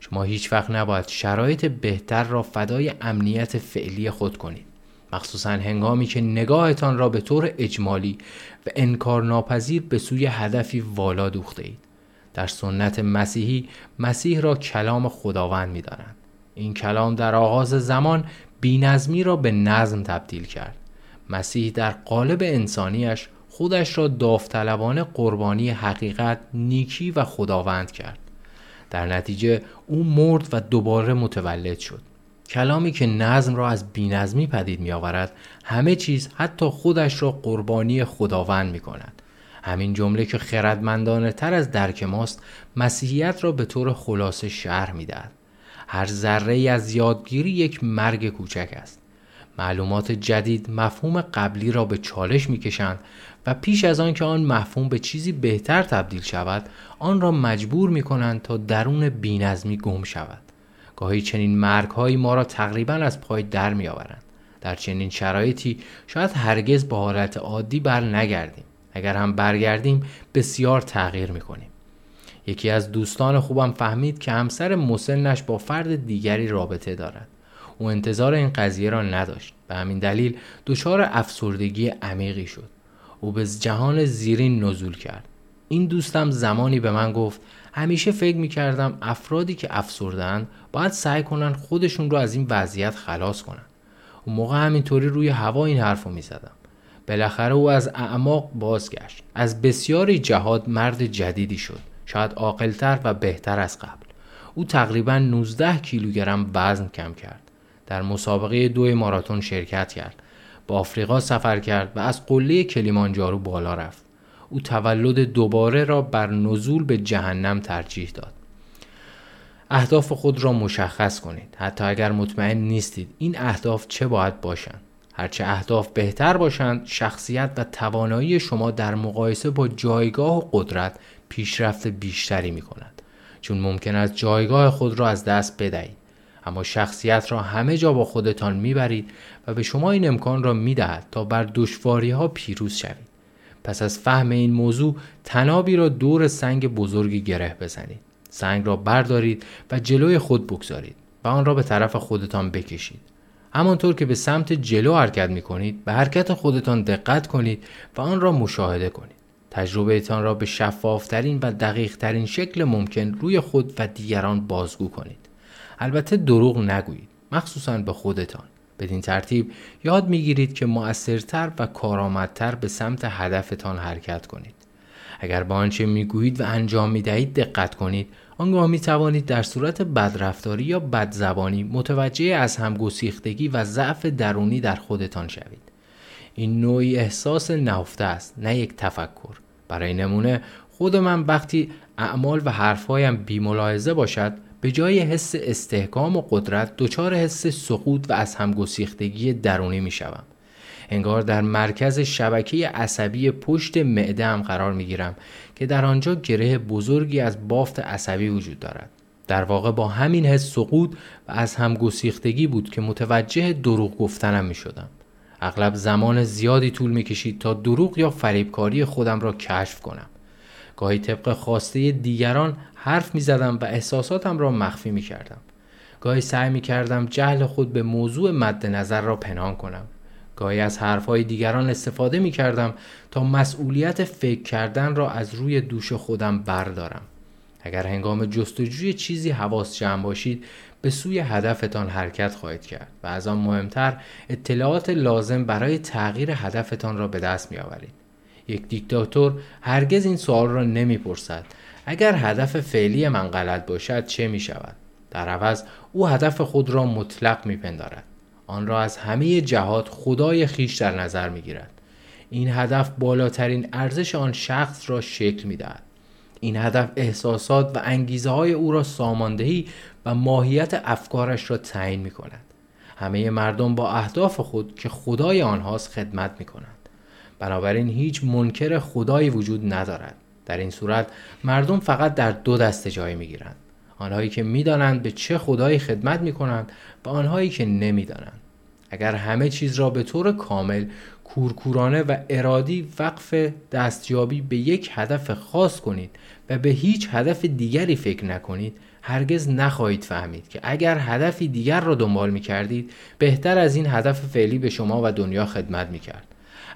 شما هیچ وقت نباید شرایط بهتر را فدای امنیت فعلی خود کنید. مخصوصا هنگامی که نگاهتان را به طور اجمالی و انکار ناپذیر به سوی هدفی والا دوخته اید. در سنت مسیحی مسیح را کلام خداوند می. این کلام در آغاز زمان بینظمی را به نظم تبدیل کرد. مسیح در قالب انسانیش خودش را داوطلبانه قربانی حقیقت نیکی و خداوند کرد. در نتیجه او مرد و دوباره متولد شد. کلامی که نظم را از بینظمی پدید می آورد همه چیز حتی خودش را قربانی خداوند می کند همین جمله که خردمندانه تر از درک ماست مسیحیت را به طور خلاصه شهر می دهد. هر ذره از یادگیری یک مرگ کوچک است. معلومات جدید مفهوم قبلی را به چالش می‌کشند و پیش از آن که آن مفهوم به چیزی بهتر تبدیل شود آن را مجبور می کنند تا درون بینظمی گم شود. گاهی چنین مرگهایی ما را تقریبا از پای در می آورند در چنین شرایطی شاید هرگز به حالت عادی بر نگردیم اگر هم برگردیم بسیار تغییر می کنیم یکی از دوستان خوبم فهمید که همسر مسنش با فرد دیگری رابطه دارد. او انتظار این قضیه را نداشت. به همین دلیل دچار افسردگی عمیقی شد. او به جهان زیرین نزول کرد. این دوستم زمانی به من گفت همیشه فکر می کردم افرادی که افسردن باید سعی کنن خودشون رو از این وضعیت خلاص کنن. اون موقع همینطوری روی هوا این حرف رو می. بالاخره او از اعماق بازگشت. از بسیاری جهاد مرد جدیدی شد. شاید عاقلتر و بهتر از قبل. او تقریبا 19 کیلوگرم وزن کم کرد. در مسابقه دو ماراتون شرکت کرد. با آفریقا سفر کرد و از قله کلیمانجارو بالا رفت. او تولد دوباره را بر نزول به جهنم ترجیح داد. اهداف خود را مشخص کنید. حتی اگر مطمئن نیستید این اهداف چه باید باشند. هرچه اهداف بهتر باشند شخصیت و توانایی شما در مقایسه با جایگاه و قدرت پیشرفت بیشتری می کند چون ممکن است جایگاه خود را از دست بدهید. اما شخصیت را همه جا با خودتان می‌برید و به شما این امکان را می‌دهد تا بر دشواری ها پیروز شوید. پس از فهم این موضوع تنابی را دور سنگ بزرگی گره بزنید. سنگ را بردارید و جلوی خود بگذارید و آن را به طرف خودتان بکشید. همانطور که به سمت جلو حرکت می کنید به حرکت خودتان دقت کنید و آن را مشاهده کنید. تجربه را به شفافترین و دقیقترین شکل ممکن روی خود و دیگران بازگو کنید. البته دروغ نگویید مخصوصا به خودتان. بدین ترتیب یاد می‌گیرید که مؤثرتر و کارآمدتر به سمت هدفتان حرکت کنید. اگر به آنچه می‌گویید و انجام می‌دهید دقت کنید. آنگاه می توانید در صورت بدرفتاری یا بدزبانی متوجه از همگسیختگی و ضعف درونی در خودتان شوید. این نوعی احساس نهفته است نه یک تفکر. برای نمونه خود من وقتی اعمال و حرفهایم بیملاحظه باشد به جای حس استحکام و قدرت دچار حس سقوط و از همگسیختگی درونی می شوم. انگار در مرکز شبکه عصبی پشت معده هم قرار می گیرم. که در آنجا گره بزرگی از بافت عصبی وجود دارد. در واقع با همین حس سقوط و از همگسیختگی بود که متوجه دروغ گفتنم می شدم. اغلب زمان زیادی طول می کشید تا دروغ یا فریبکاری خودم را کشف کنم. گاهی طبق خواسته دیگران حرف می زدم و احساساتم را مخفی می کردم. گاهی سعی می کردم جهل خود به موضوع مد نظر را پنهان کنم. گاهی از حرفهای دیگران استفاده می کردم تا مسئولیت فکر کردن را از روی دوش خودم بردارم. اگر هنگام جستجوی چیزی حواس جمع باشید به سوی هدفتان حرکت خواهید کرد و از آن مهمتر اطلاعات لازم برای تغییر هدفتان را به دست می آورید. یک دیکتاتور هرگز این سوال را نمی‌پرسد اگر هدف فعلی من غلط باشد چه می شود؟ در عوض او هدف خود را مطلق می پندارد. آن را از همه جهات خدای خیش در نظر می گیرد. این هدف بالاترین ارزش آن شخص را شکل می دهد. این هدف احساسات و انگیزه های او را ساماندهی و ماهیت افکارش را تعیین می کند. همه مردم با اهداف خود که خدای آنهاست خدمت می کنند. بنابراین هیچ منکر خدایی وجود ندارد. در این صورت مردم فقط در دو دسته جای می گیرند. آنهایی که می‌دانند به چه خدایی خدمت می کنند و آنهایی که نمی‌دانند. اگر همه چیز را به طور کامل کورکورانه و ارادی وقف دستیابی به یک هدف خاص کنید و به هیچ هدف دیگری فکر نکنید هرگز نخواهید فهمید که اگر هدفی دیگر را دنبال می کردید بهتر از این هدف فعلی به شما و دنیا خدمت می کرد.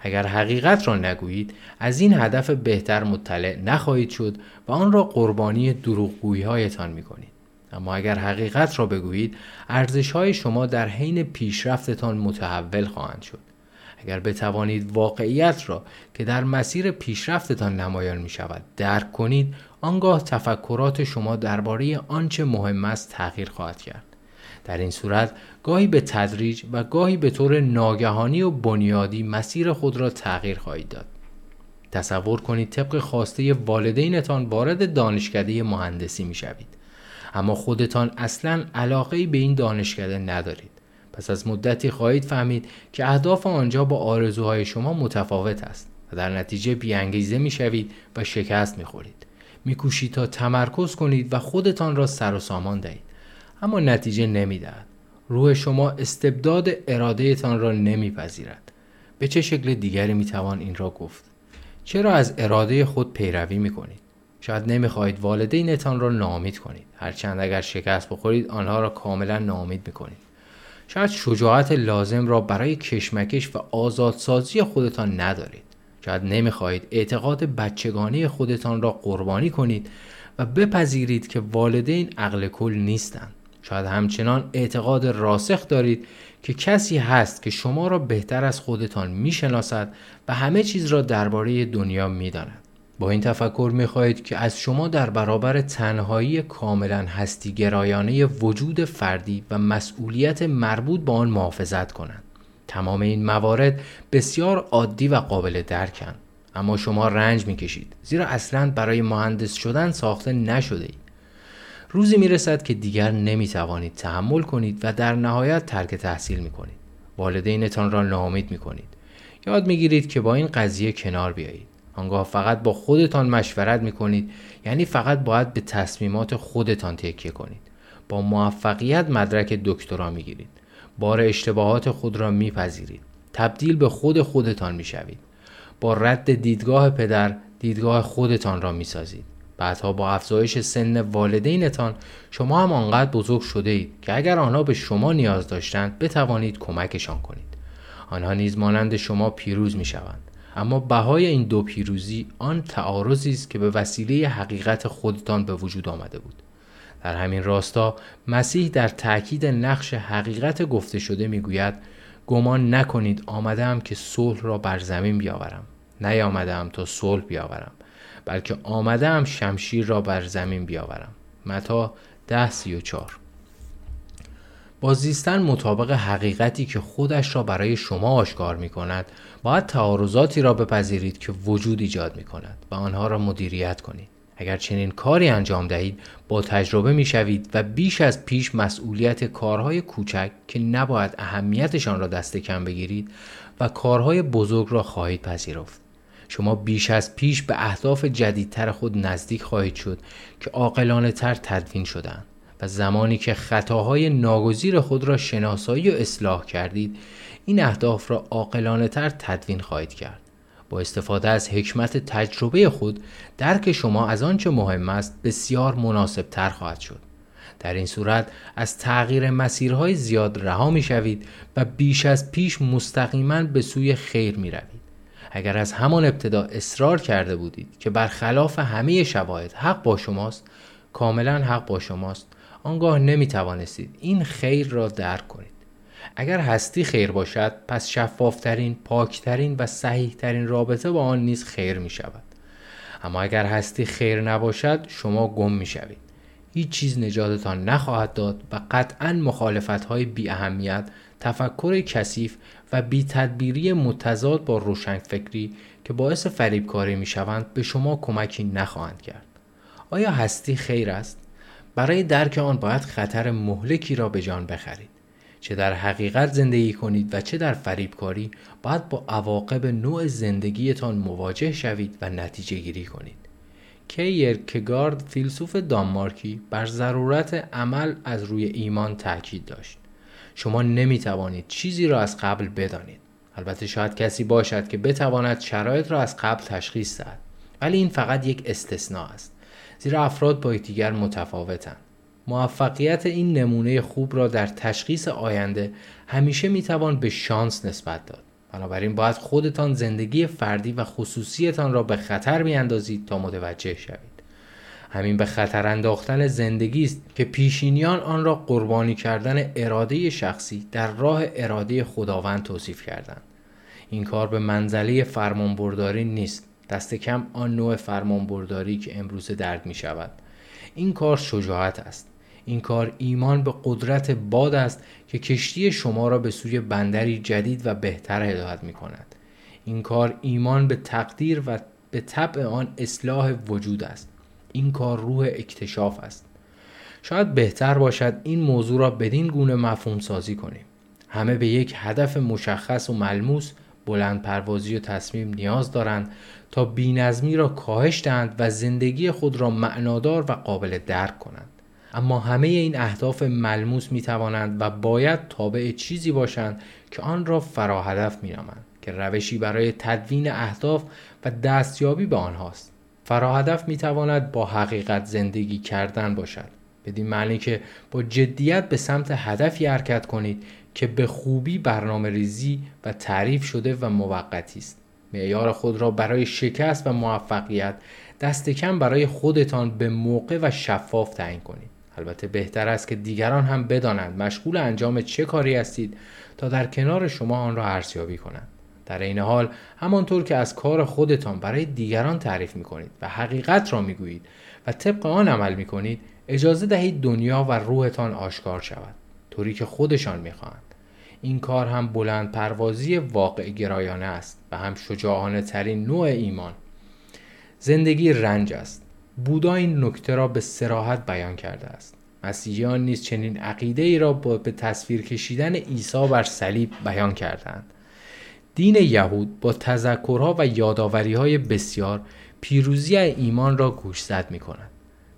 اگر حقیقت را نگویید از این هدف بهتر مطلع نخواهید شد و آن را قربانی دروغگویی هایتان می کنید. اما اگر حقیقت را بگویید ارزش های شما در حین پیشرفتتان متحول خواهند شد. اگر بتوانید واقعیت را که در مسیر پیشرفتتان نمایان می شود درک کنید آنگاه تفکرات شما درباره آنچه مهم است تغییر خواهد کرد در این صورت گاهی به تدریج و گاهی به طور ناگهانی و بنیادی مسیر خود را تغییر خواهید داد تصور کنید طبق خواسته والدینتان وارد دانشکده مهندسی می شوید. اما خودتان اصلا علاقه به این دانشکده ندارید. پس از مدتی خواهید فهمید که اهداف آنجا با آرزوهای شما متفاوت است و در نتیجه بیانگیزه می شوید و شکست می خورید. می کوشید تا تمرکز کنید و خودتان را سر و سامان دهید. اما نتیجه نمی دهد. روح شما استبداد ارادهتان را نمیپذیرد. به چه شکل دیگری می توان این را گفت؟ چرا از اراده خود پیروی می کنید؟ شاید نمی‌خواهید والدینتان را نامید کنید. هرچند اگر شکست بخورید آنها را کاملا نامید می‌کنید. شاید شجاعت لازم را برای کشمکش و آزادسازی خودتان ندارید. شاید نمی‌خواهید اعتقاد بچگانه خودتان را قربانی کنید و بپذیرید که والدین عقل کل نیستند. شاید همچنان اعتقاد راسخ دارید که کسی هست که شما را بهتر از خودتان می‌شناسد و همه چیز را درباره دنیا می‌داند. با این تفکر می‌خواهید که از شما در برابر تنهایی کاملا هستی گرایانه وجود فردی و مسئولیت مربوط با آن محافظت کنند. تمام این موارد بسیار عادی و قابل درکند. اما شما رنج می‌کشید زیرا اصلا برای مهندس شدن ساخته نشده اید. روزی می‌رسد که دیگر نمی‌توانید تحمل کنید و در نهایت ترک تحصیل می‌کنید. والدینتان را ناامید می‌کنید. یاد می‌گیرید که با این قضیه کنار بیایید. آنگاه فقط با خودتان مشورت می کنید یعنی فقط باید به تصمیمات خودتان تکیه کنید. با موفقیت مدرک دکترا می گیرید بار اشتباهات خود را میپذیرید. تبدیل به خود خودتان می شوید با رد دیدگاه پدر دیدگاه خودتان را می سازید بعدها با افزایش سن والدینتان شما هم آنقدر بزرگ شده اید که اگر آنها به شما نیاز داشتند بتوانید کمکشان کنید. آنها نیز مانند شما پیروز می شوند اما بهای این دو پیروزی آن تعارضی است که به وسیله حقیقت خودتان به وجود آمده بود. در همین راستا مسیح در تاکید نقش حقیقت گفته شده می‌گوید گمان نکنید آمدم که صلح را بر زمین بیاورم. نیامدم تا صلح بیاورم بلکه آمدم شمشیر را بر زمین بیاورم. متا ده سی و چار با زیستن مطابق حقیقتی که خودش را برای شما آشکار می کند باید تعارضاتی را بپذیرید که وجود ایجاد می کند و آنها را مدیریت کنید. اگر چنین کاری انجام دهید با تجربه می شوید و بیش از پیش مسئولیت کارهای کوچک که نباید اهمیتشان را دست کم بگیرید و کارهای بزرگ را خواهید پذیرفت. شما بیش از پیش به اهداف جدیدتر خود نزدیک خواهید شد که عاقلانه تر تدوین شدند و زمانی که خطاهای ناگزیر خود را شناسایی و اصلاح کردید این اهداف را عاقلانه تر تدوین خواهید کرد. با استفاده از حکمت تجربه خود درک شما از آنچه مهم است بسیار مناسب تر خواهد شد. در این صورت از تغییر مسیرهای زیاد رها می شوید و بیش از پیش مستقیما به سوی خیر می روید. اگر از همان ابتدا اصرار کرده بودید که برخلاف همه شواهد حق با شماست کاملا حق با شماست. آنگاه نمی توانستید این خیر را درک کنید. اگر هستی خیر باشد پس شفافترین، پاکترین و صحیحترین رابطه با آن نیز خیر می شود اما اگر هستی خیر نباشد شما گم می شوید هیچ چیز نجاتتان نخواهد داد و قطعا مخالفت های بی اهمیت تفکر کثیف و بی تدبیری متضاد با روشنفکری که باعث فریبکاری می شوند به شما کمکی نخواهند کرد. آیا هستی خیر است؟ برای درک آن باید خطر مهلکی را به جان بخرید. چه در حقیقت زندگی کنید و چه در فریبکاری باید با عواقب نوع زندگیتان مواجه شوید و نتیجه گیری کنید. کیرکگارد فیلسوف دانمارکی بر ضرورت عمل از روی ایمان تاکید داشت. شما نمی توانید چیزی را از قبل بدانید. البته شاید کسی باشد که بتواند شرایط را از قبل تشخیص دهد. ولی این فقط یک استثناء است. زیرا افراد با یکدیگر متفاوتند. موفقیت این نمونه خوب را در تشخیص آینده همیشه می‌توان به شانس نسبت داد. بنابراین باید خودتان زندگی فردی و خصوصیتان را به خطر میاندازید تا متوجه شوید. همین به خطر انداختن زندگی است که پیشینیان آن را قربانی کردن اراده شخصی در راه اراده خداوند توصیف کردند. این کار به منزله فرمانبرداری نیست دست کم آن نوع فرمانبرداری که امروز درد می شود. این کار شجاعت است. این کار ایمان به قدرت باد است که کشتی شما را به سوی بندری جدید و بهتر هدایت می کند. این کار ایمان به تقدیر و به طبع آن اصلاح وجود است. این کار روح اکتشاف است. شاید بهتر باشد این موضوع را بدین گونه مفهوم سازی کنیم. همه به یک هدف مشخص و ملموس بلند پروازی و تصمیم نیاز دارند تا بینظمی را کاهش دهند و زندگی خود را معنادار و قابل درک کنند. اما همه این اهداف ملموس می توانند و باید تابع چیزی باشند که آن را فراهدف می نامند که روشی برای تدوین اهداف و دستیابی به آنهاست. فراهدف می تواند با حقیقت زندگی کردن باشد. بدین معنی که با جدیت به سمت هدفی حرکت کنید که به خوبی برنامه ریزی و تعریف شده و موقتی است. معیار خود را برای شکست و موفقیت دست کم برای خودتان به موقع و شفاف تعیین کنید. البته بهتر است که دیگران هم بدانند مشغول انجام چه کاری هستید تا در کنار شما آن را ارزیابی کنند. در این حال همانطور که از کار خودتان برای دیگران تعریف می کنید و حقیقت را می گویید و طبق آن عمل می کنید اجازه دهید دنیا و روحتان آشکار شود طوری که خودشان می خواهند. این کار هم بلند پروازی واقع گرایانه است و هم شجاعانه ترین نوع ایمان زندگی رنج است بودا این نکته را به سراحت بیان کرده است مسیحیان نیز چنین عقیده ای را با به تصویر کشیدن عیسی بر صلیب بیان کردند دین یهود با تذکرها و یادآوری های بسیار پیروزی ایمان را گوشزد می کند.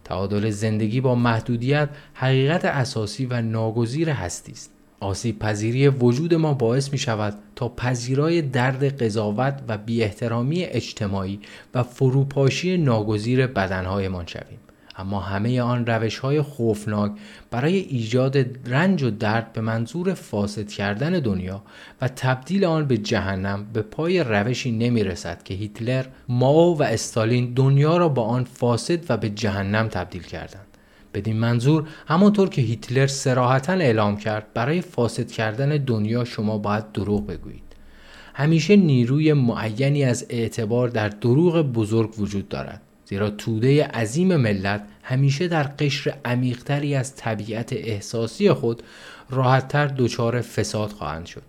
تعادل زندگی با محدودیت حقیقت اساسی و ناگزیر هستی است. آسیب پذیری وجود ما باعث می شود تا پذیرای درد قضاوت و بی احترامی اجتماعی و فروپاشی ناگزیر بدنهایمان شویم. اما همه آن روش های خوفناک برای ایجاد رنج و درد به منظور فاسد کردن دنیا و تبدیل آن به جهنم به پای روشی نمی رسد که هیتلر، ماو و استالین دنیا را با آن فاسد و به جهنم تبدیل کردند. بدین منظور همانطور که هیتلر سراحتا اعلام کرد برای فاسد کردن دنیا شما باید دروغ بگویید. همیشه نیروی معینی از اعتبار در دروغ بزرگ وجود دارد. زیرا توده عظیم ملت همیشه در قشر عمیقتری از طبیعت احساسی خود راحتتر دچار فساد خواهند شد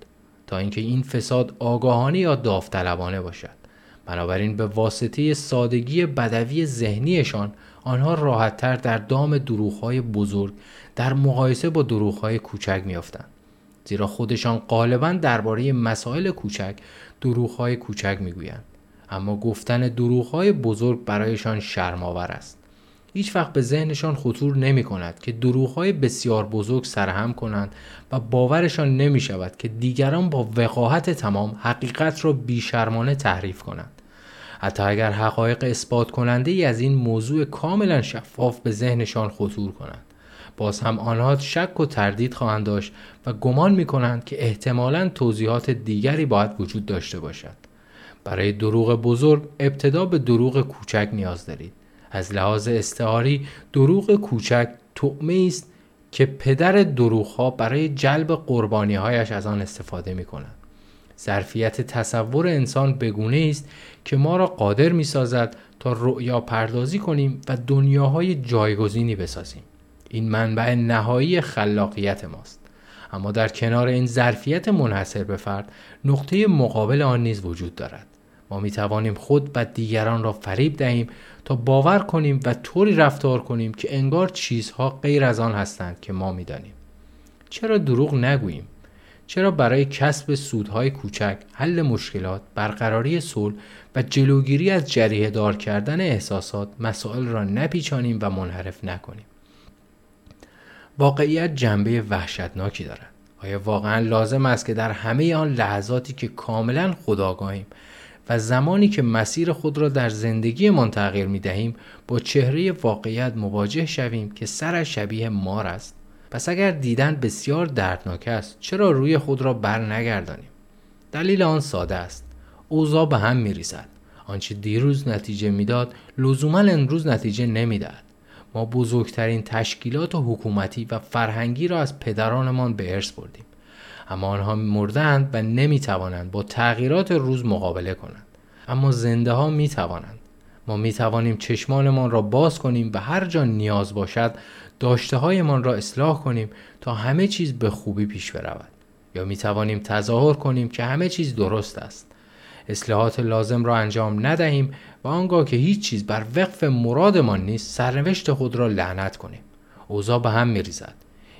تا اینکه این فساد آگاهانه یا داوطلبانه باشد بنابراین به واسطه سادگی بدوی ذهنیشان آنها راحتتر در دام دروغهای بزرگ در مقایسه با دروغهای کوچک میافتند. زیرا خودشان غالبا درباره مسائل کوچک دروغهای کوچک می‌گویند. اما گفتن دروغهای بزرگ برایشان شرماور است. هیچ وقت به ذهنشان خطور نمی کند که دروغهای بسیار بزرگ سرهم کنند و باورشان نمی شود که دیگران با وقاحت تمام حقیقت را بیشرمانه تحریف کنند. حتی اگر حقایق اثبات کننده ای از این موضوع کاملا شفاف به ذهنشان خطور کنند. باز هم آنها شک و تردید خواهند داشت و گمان می کنند که احتمالا توضیحات دیگری باید وجود داشته باشد. برای دروغ بزرگ ابتدا به دروغ کوچک نیاز دارید. از لحاظ استعاری دروغ کوچک تعمه است که پدر دروغها برای جلب قربانیهایش از آن استفاده می کنند. ظرفیت تصور انسان بگونه است که ما را قادر می سازد تا رؤیا پردازی کنیم و دنیاهای جایگزینی بسازیم. این منبع نهایی خلاقیت ماست. اما در کنار این ظرفیت منحصر به فرد نقطه مقابل آن نیز وجود دارد. ما می توانیم خود و دیگران را فریب دهیم تا باور کنیم و طوری رفتار کنیم که انگار چیزها غیر از آن هستند که ما می دانیم. چرا دروغ نگوییم؟ چرا برای کسب سودهای کوچک، حل مشکلات، برقراری صلح و جلوگیری از جریه دار کردن احساسات مسائل را نپیچانیم و منحرف نکنیم؟ واقعیت جنبه وحشتناکی دارد. آیا واقعا لازم است که در همه آن لحظاتی که کاملا خداگاهیم و زمانی که مسیر خود را در زندگیمان تغییر می دهیم با چهره واقعیت مواجه شویم که سرش شبیه مار است پس اگر دیدن بسیار دردناک است چرا روی خود را بر نگردانیم؟ دلیل آن ساده است. اوضاع به هم می ریزد آنچه دیروز نتیجه می‌داد لزوما امروز نتیجه نمی‌دهد. ما بزرگترین تشکیلات و حکومتی و فرهنگی را از پدرانمان به ارث بردیم. اما آنها مردند و نمی توانند با تغییرات روز مقابله کنند. اما زنده ها می توانند ما می توانیم چشمانمان را باز کنیم و هر جا نیاز باشد داشته هایمان را اصلاح کنیم تا همه چیز به خوبی پیش برود. یا می توانیم تظاهر کنیم که همه چیز درست است. اصلاحات لازم را انجام ندهیم و آنگاه که هیچ چیز بر وقف مرادمان نیست سرنوشت خود را لعنت کنیم. اوضاع به هم می ریزد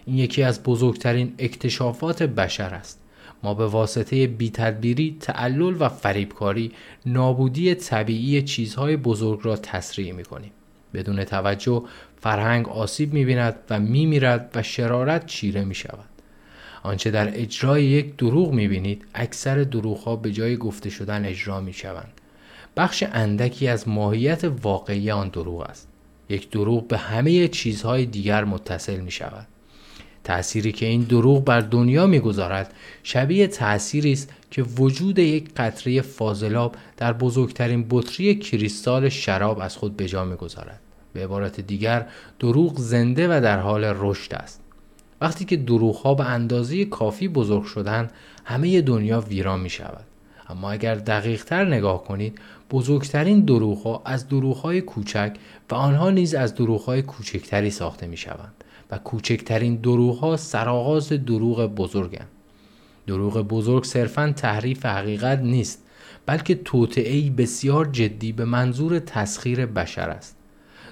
این یکی از بزرگترین اکتشافات بشر است. ما به واسطه بیتدبیری، تعلل و فریبکاری نابودی طبیعی چیزهای بزرگ را تسریع می کنیم. بدون توجه فرهنگ آسیب می بیند و می میرد و شرارت چیره می شود. آنچه در اجرای یک دروغ می بینید اکثر دروغ ها به جای گفته شدن اجرا می شوند. بخش اندکی از ماهیت واقعی آن دروغ است. یک دروغ به همه چیزهای دیگر متصل می شود. تأثیری که این دروغ بر دنیا می‌گذارد شبیه تأثیری است که وجود یک قطره فاضلاب در بزرگترین بطری کریستال شراب از خود به جا می‌گذارد. به عبارت دیگر دروغ زنده و در حال رشد است. وقتی که دروغ ها به اندازه کافی بزرگ شدند همه دنیا ویران می شود اما اگر دقیق تر نگاه کنید بزرگترین دروغ ها از دروغ های کوچک و آنها نیز از دروغ های کوچکتری ساخته می شوند و کوچکترین دروغ ها سرآغاز دروغ بزرگند. دروغ بزرگ صرفا تحریف حقیقت نیست بلکه توطعه بسیار جدی به منظور تسخیر بشر است.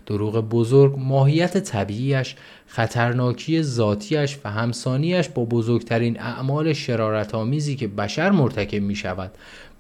دروغ بزرگ ماهیت طبیعیش، خطرناکی ذاتیش و همسانیش با بزرگترین اعمال شرارت آمیزی که بشر مرتکب می شود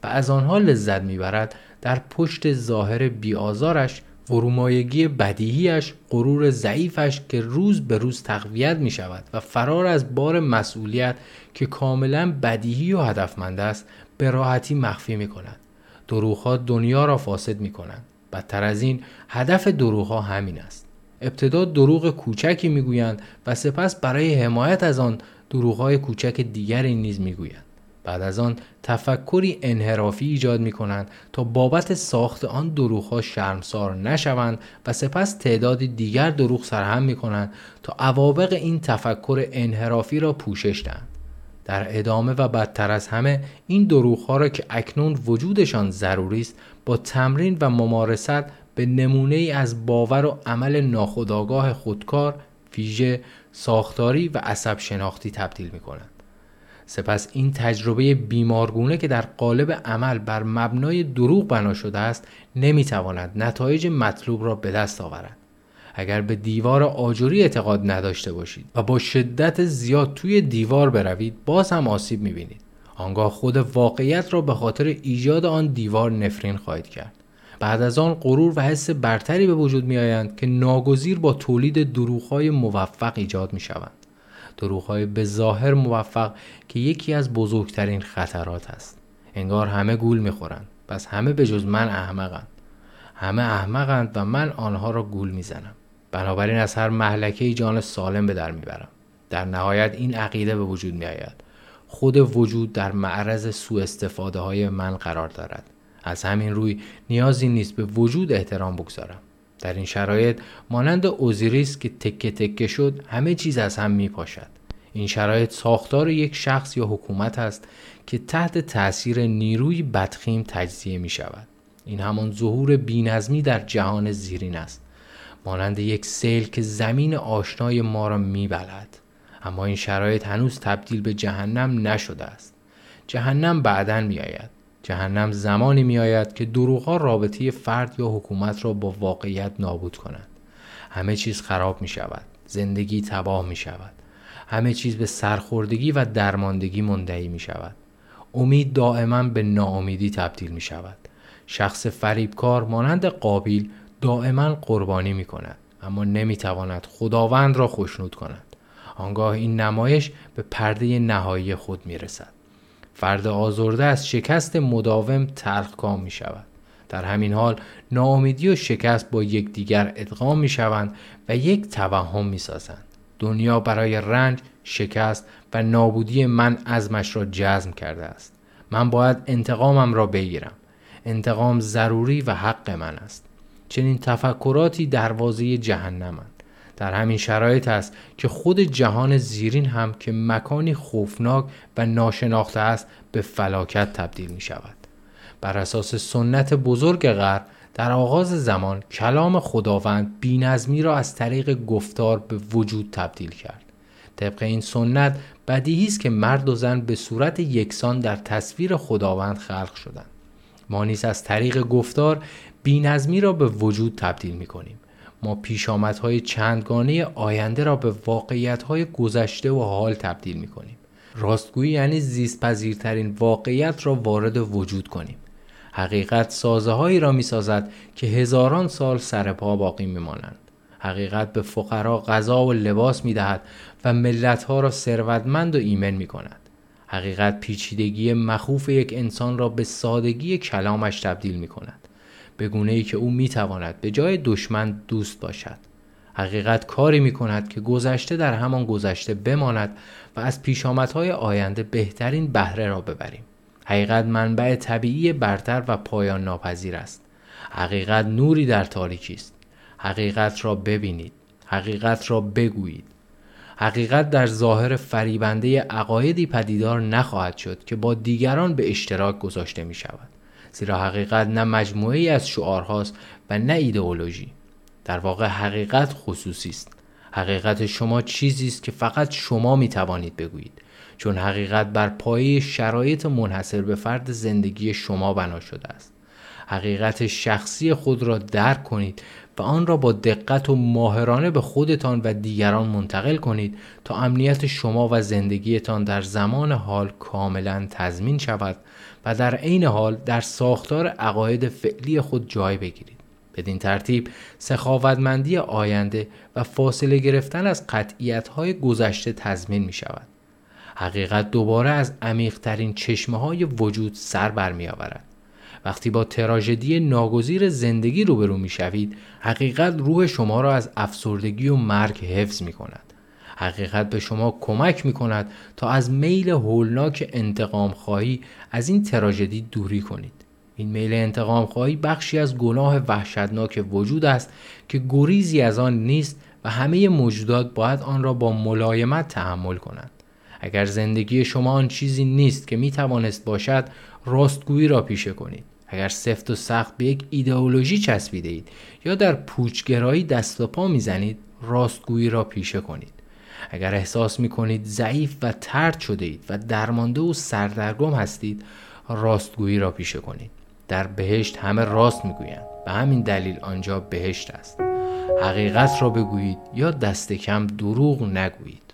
و از آنها لذت می برد در پشت ظاهر بیآزارش فرومایگی بدیهیش غرور ضعیفش که روز به روز تقویت می شود و فرار از بار مسئولیت که کاملا بدیهی و هدفمند است به راحتی مخفی می کند. دروغها دنیا را فاسد می کنند. بدتر از این هدف دروغها همین است. ابتدا دروغ کوچکی می‌گویند و سپس برای حمایت از آن دروغهای کوچک دیگری نیز می‌گویند. بعد از آن تفکری انحرافی ایجاد می کنند تا بابت ساخت آن دروغ ها شرمسار نشوند و سپس تعداد دیگر دروغ سرهم می کنند تا عوابق این تفکر انحرافی را پوشش دهند. در ادامه و بدتر از همه این دروغ ها را که اکنون وجودشان ضروری است با تمرین و ممارست به نمونه ای از باور و عمل ناخودآگاه خودکار، ویژه، ساختاری و عصب شناختی تبدیل می کنند. سپس این تجربه بیمارگونه که در قالب عمل بر مبنای دروغ بنا شده است نمی‌تواند نتایج مطلوب را به دست آورد. اگر به دیوار آجوری اعتقاد نداشته باشید و با شدت زیاد توی دیوار بروید باز هم آسیب می‌بینید. آنگاه خود واقعیت را به خاطر ایجاد آن دیوار نفرین خواهید کرد. بعد از آن غرور و حس برتری به وجود می آیند که ناگزیر با تولید دروغهای موفق ایجاد می شوند. دروغهای به ظاهر موفق که یکی از بزرگترین خطرات است. انگار همه گول می‌خورند. پس همه به جز من احمقند. همه احمقند و من آنها را گول می‌زنم. بنابراین از هر محلکه جان سالم به در می‌برم. در نهایت این عقیده به وجود میآید. خود وجود در معرض سوء استفاده های من قرار دارد. از همین روی نیازی نیست به وجود احترام بگذارم. در این شرایط مانند اوزیریس که تکه تکه شد همه چیز از هم می پاشد. این شرایط ساختار یک شخص یا حکومت است که تحت تاثیر نیروی بدخیم تجزیه می شود. این همان ظهور بینظمی در جهان زیرین است. مانند یک سیل که زمین آشنای ما را میبلد اما این شرایط هنوز تبدیل به جهنم نشده است جهنم بعدا میآید جهنم زمانی میآید که دروغها رابطه فرد یا حکومت را با واقعیت نابود کنند. همه چیز خراب می شود زندگی تباه می شود همه چیز به سرخوردگی و درماندگی مندهی می شود امید دائما به ناامیدی تبدیل می شود شخص فریبکار مانند قابیل دائما قربانی می کند اما نمی تواند خداوند را خوشنود کند. آنگاه این نمایش به پرده نهایی خود می رسد فرد آزرده از شکست مداوم تلخکام می شود. در همین حال ناامیدی و شکست با یکدیگر ادغام می شوند و یک توهم می سازند. دنیا برای رنج شکست و نابودی من ازمش را جزم کرده است. من باید انتقامم را بگیرم. انتقام ضروری و حق من است. چنین تفکراتی دروازه جهنمند در همین شرایط است که خود جهان زیرین هم که مکانی خوفناک و ناشناخته است به فلاکت تبدیل می شود. بر اساس سنت بزرگ غرب در آغاز زمان کلام خداوند بینظمی را از طریق گفتار به وجود تبدیل کرد. طبق این سنت بدیهی است که مرد و زن به صورت یکسان در تصویر خداوند خلق شدند. ما نیز از طریق گفتار بینظمی را به وجود تبدیل می کنیم. ما پیشامدهای چندگانه آینده را به واقعیتهای گذشته و حال تبدیل می کنیم راستگویی یعنی زیست پذیرترین واقعیت را وارد وجود کنیم حقیقت سازه هایی را می سازد که هزاران سال سر پا باقی می مانند. حقیقت به فقرا غذا و لباس می دهد و ملت ها را ثروتمند و ایمن می کند. حقیقت پیچیدگی مخوف یک انسان را به سادگی کلامش تبدیل می کند. به گونه ای که او می تواند به جای دشمن دوست باشد. حقیقت کاری می کند که گذشته در همان گذشته بماند و از پیشامدهای آینده بهترین بهره را ببریم. حقیقت منبع طبیعی برتر و پایان ناپذیر است. حقیقت نوری در تاریکی است. حقیقت را ببینید. حقیقت را بگویید. حقیقت در ظاهر فریبنده عقایدی پدیدار نخواهد شد که با دیگران به اشتراک گذاشته می شود. زیرا حقیقت نه مجموعه از شعارهاست و نه ایدئولوژی. در واقع حقیقت خصوصی است. حقیقت شما چیزی است که فقط شما می توانید بگویید. چون حقیقت بر پایه شرایط منحصر به فرد زندگی شما بنا شده است. حقیقت شخصی خود را درک کنید و آن را با دقت و ماهرانه به خودتان و دیگران منتقل کنید تا امنیت شما و زندگیتان در زمان حال کاملا تضمین شود و در عین حال در ساختار عقاید فعلی خود جای بگیرید. بدین ترتیب سخاوتمندی آینده و فاصله گرفتن از قطعیت های گذشته تضمین می شود حقیقت دوباره از عمیقترین چشمه های وجود سر برمی آورد وقتی با تراژدی ناگزیر زندگی روبرو می شوید حقیقت روح شما را از افسردگی و مرگ حفظ می کند حقیقت به شما کمک می کند تا از میل هولناک انتقام خواهی از این تراژدی دوری کنید. این میل انتقام خواهی بخشی از گناه وحشتناک وجود است که گریزی از آن نیست و همه موجودات باید آن را با ملایمت تحمل کنند. اگر زندگی شما آن چیزی نیست که می توانست باشد راستگویی را پیشه کنید. اگر سفت و سخت به یک ایدئولوژی چسبیده اید یا در پوچگرایی دست و پا می‌زنید راستگویی را پیشه کنید. اگر احساس می کنید ضعیف و ترد شده اید و درمانده و سردرگم هستید راستگویی را پیشه کنید. در بهشت همه راست می‌گویند. به همین دلیل آنجا بهشت است. حقیقت را بگویید یا دست کم دروغ نگویید.